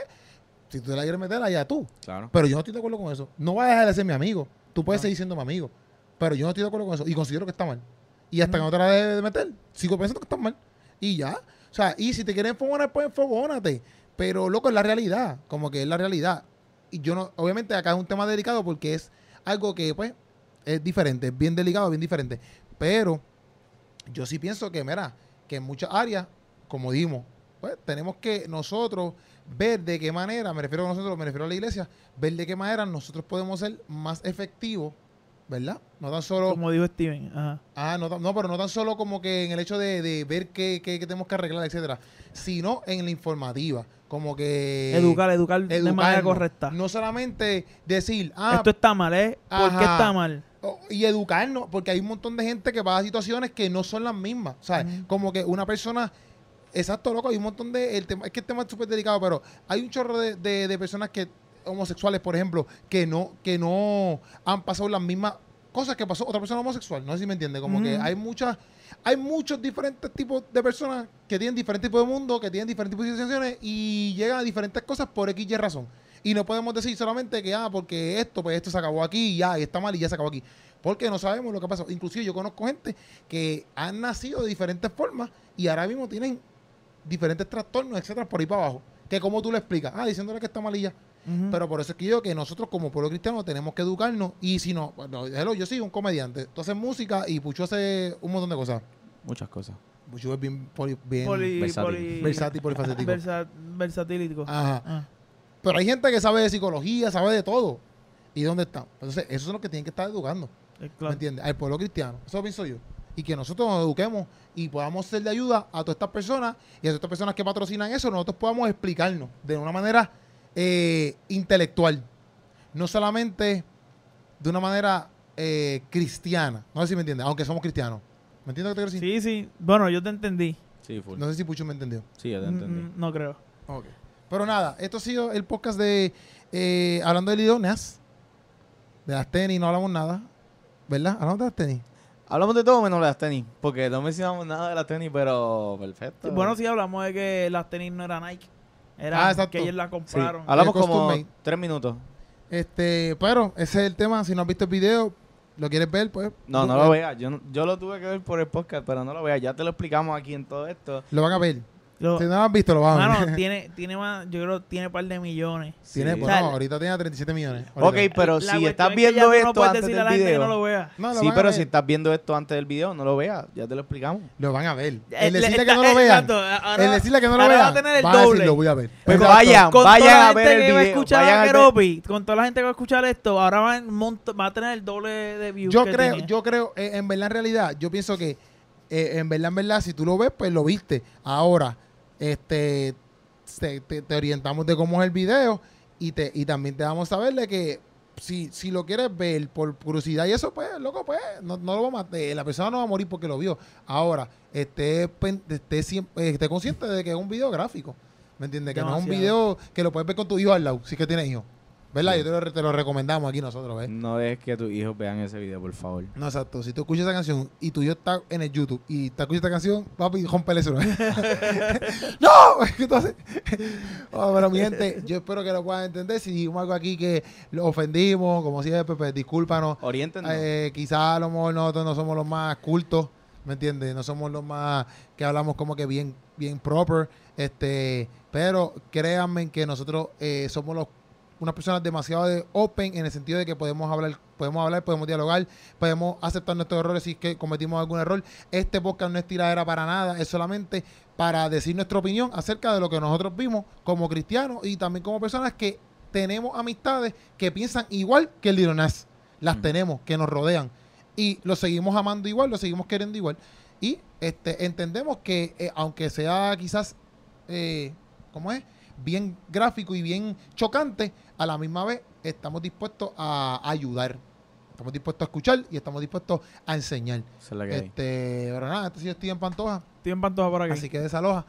S1: si tú te la quieres meter, allá tú.
S3: Claro.
S1: Pero yo no estoy de acuerdo con eso. No vas a dejar de ser mi amigo. Tú puedes
S3: No.
S1: seguir siendo mi amigo. Pero yo no estoy de acuerdo con eso. Y considero que está mal. Y hasta que no te la dejes de meter, sigo pensando que está mal. Y ya. O sea, y si te quieren enfogonar, pues enfogónate. Pero, loco, es la realidad. Como que es la realidad. Y yo no, obviamente acá es un tema delicado porque es algo que, pues, es diferente, es bien delicado, bien diferente. Pero yo sí pienso que, mira, que en muchas áreas, como dijimos, pues tenemos que nosotros ver de qué manera, me refiero a nosotros, me refiero a la iglesia, ver de qué manera nosotros podemos ser más efectivos, ¿verdad? No tan solo...
S2: Como dijo Steven. Ajá.
S1: Ah, no, tan- no, pero no tan solo como que en el hecho de, de ver qué, qué- qué tenemos que arreglar, etcétera, sino en la informativa, como que...
S2: educar, educar de manera correcta.
S1: No solamente decir, ah,
S2: Esto está mal, ¿eh? ¿Por qué
S1: Ajá.
S2: está mal?
S1: y educarnos, porque hay un montón de gente que pasa situaciones que no son las mismas, ¿sabes?
S2: Ujú.
S1: Como que una persona, exacto, loco, hay un montón de, el tema, es que el tema es súper delicado, pero hay un chorro de, de- de personas que, homosexuales, por ejemplo, que no, que no han pasado las mismas cosas que pasó otra persona homosexual, no sé si me entiende, como que hay muchas, hay muchos diferentes tipos de personas que tienen diferentes tipos de mundo, que tienen diferentes tipos de situaciones y llegan a diferentes cosas por X y razón. Y no podemos decir solamente que, ah, porque esto, pues esto se acabó aquí ya, y está mal y ya se acabó aquí. Porque no sabemos lo que pasa. Inclusive yo conozco gente que han nacido de diferentes formas y ahora mismo tienen diferentes trastornos, etcétera, por ahí para abajo. Que como tú le explicas, ah, diciéndole que está mal y ya.
S2: Ujú.
S1: Pero por eso es que yo que nosotros como pueblo cristiano tenemos que educarnos y si no, bueno, hello, yo soy un comediante, tú haces música y Pucho hace un montón de cosas.
S3: Muchas cosas.
S1: Pucho es bien, poli- bien
S2: Poli-
S3: versátil.
S2: poli-
S1: versátil, polifacético.
S2: versa- versatílico.
S1: Ajá.
S2: Ah.
S1: Pero hay gente que sabe de psicología, sabe de todo. ¿Y dónde está? Entonces, esos son los que tienen que estar educando.
S2: Eh,
S1: ¿Me entiendes? Al pueblo cristiano. Eso pienso yo. Y que nosotros nos eduquemos y podamos ser de ayuda a todas estas personas y a todas estas personas que patrocinan eso, nosotros podamos explicarnos de una manera eh, intelectual. No solamente de una manera eh, cristiana. No sé si me entiendes, aunque somos cristianos. ¿Me entiendes lo que te quiero decir?
S2: Sí, sí. Bueno, yo te entendí.
S3: Sí, full.
S1: No sé si Pucho me entendió.
S3: Sí, ya te
S2: Mm,
S3: entendí.
S2: mm, No creo.
S1: Ok. Pero nada, esto ha sido el podcast de eh, hablando de Lidoneas. De las tenis no hablamos nada. ¿Verdad? Hablamos de las tenis.
S3: Hablamos de todo menos de las tenis, porque no mencionamos nada de las tenis, pero perfecto.
S2: Bueno, sí hablamos de que las tenis no eran Nike. Era
S1: Ah,
S2: que ellos las
S3: Sí,
S2: compraron.
S3: hablamos como
S1: made.
S3: tres minutos.
S1: Este, pero ese es el tema. Si no has visto el video, lo quieres ver, pues.
S3: No, no lo veas. Yo, no- yo lo tuve que ver por el podcast, pero no lo veas. Ya te lo explicamos aquí en todo esto.
S1: Lo van a ver.
S2: Lo-
S1: Si no lo has visto, lo van a ver.
S2: Mano, tiene, tiene más, yo creo que tiene un par de millones. (laughs)
S1: Tiene,
S3: Sí.
S1: bueno,
S2: O sea,
S1: ahorita tiene 37 millones.
S3: Ok,
S1: Ahorita.
S3: pero
S2: La
S3: si estás
S2: es que
S3: viendo
S2: no
S3: esto
S2: puedes
S3: antes
S2: decirle a
S3: del
S2: la gente que
S3: video.
S2: no lo vea.
S1: No, lo
S3: sí, pero si estás viendo esto antes del video, no lo veas. Ya te lo explicamos.
S1: Lo van a ver.
S2: Eh,
S1: El
S2: le-
S1: decirle que no lo vean. El decirle que no lo
S2: ahora va a
S1: vean.
S2: tener el doble.
S1: lo voy a ver.
S3: Pues
S1: Exacto.
S3: vayan,
S2: con
S3: vayan
S2: toda la
S3: a ver
S2: gente
S3: el
S2: que va a
S3: video.
S2: con toda la gente que va a escuchar esto, ahora va, en monto- va a tener el doble de views
S1: Yo creo, yo creo, eh, en verdad, en realidad, yo pienso que eh, en verdad, en verdad, si tú lo ves, pues lo viste. Ahora, este, te, te- te orientamos de cómo es el video y te y también te vamos a saber de que si, si lo quieres ver por curiosidad y eso, pues, loco, pues, no, no lo va a matar. La persona no va a morir porque lo vio. Ahora, esté, esté, eh, esté consciente de que es un video gráfico. ¿Me entiendes? Que no es un video que lo puedes ver con tu hijo al lado, si es que tienes hijo. ¿Verdad? Yo te lo, te lo recomendamos aquí nosotros, ¿ves?
S3: No dejes que tus hijos vean ese video, por favor.
S1: No, exacto. Si tú escuchas esa canción y tu hijo está en el YouTube y te escuchas esta canción, papi, rompele eso. ¡No! (laughs) (laughs) (laughs) ¿Qué tú haces? Oh, pero mi gente, yo espero que lo puedan entender. Si dijimos algo aquí que lo ofendimos, como siempre, pues discúlpanos.
S3: Oriéntenos.
S1: Eh, quizás a lo mejor nosotros no somos los más cultos, ¿me entiendes? No somos los más que hablamos como que bien, bien proper. Este, pero créanme que nosotros eh, somos los unas personas demasiado de open en el sentido de que podemos hablar, podemos hablar, podemos dialogar, podemos aceptar nuestros errores si es que cometimos algún error. Este podcast no es tiradera para nada, es solamente para decir nuestra opinión acerca de lo que nosotros vimos como cristianos y también como personas que tenemos amistades que piensan igual que el Lil Nas. Las
S3: Mm.
S1: tenemos, que nos rodean. Y lo seguimos amando igual, lo seguimos queriendo igual. Y este entendemos que eh, aunque sea quizás, eh, ¿cómo es? Bien gráfico y bien chocante, a la misma vez estamos dispuestos a ayudar. Estamos dispuestos a escuchar y estamos dispuestos a enseñar.
S3: Esa es la que hay.
S1: Este, pero nada, este sí estoy en Pantoja,
S2: Estoy en Pantoja por aquí.
S1: así que desaloja.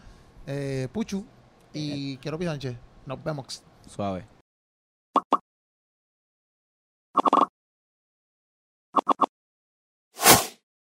S1: Eh, Puchu y Quiero Sánchez. Nos vemos.
S3: Suave.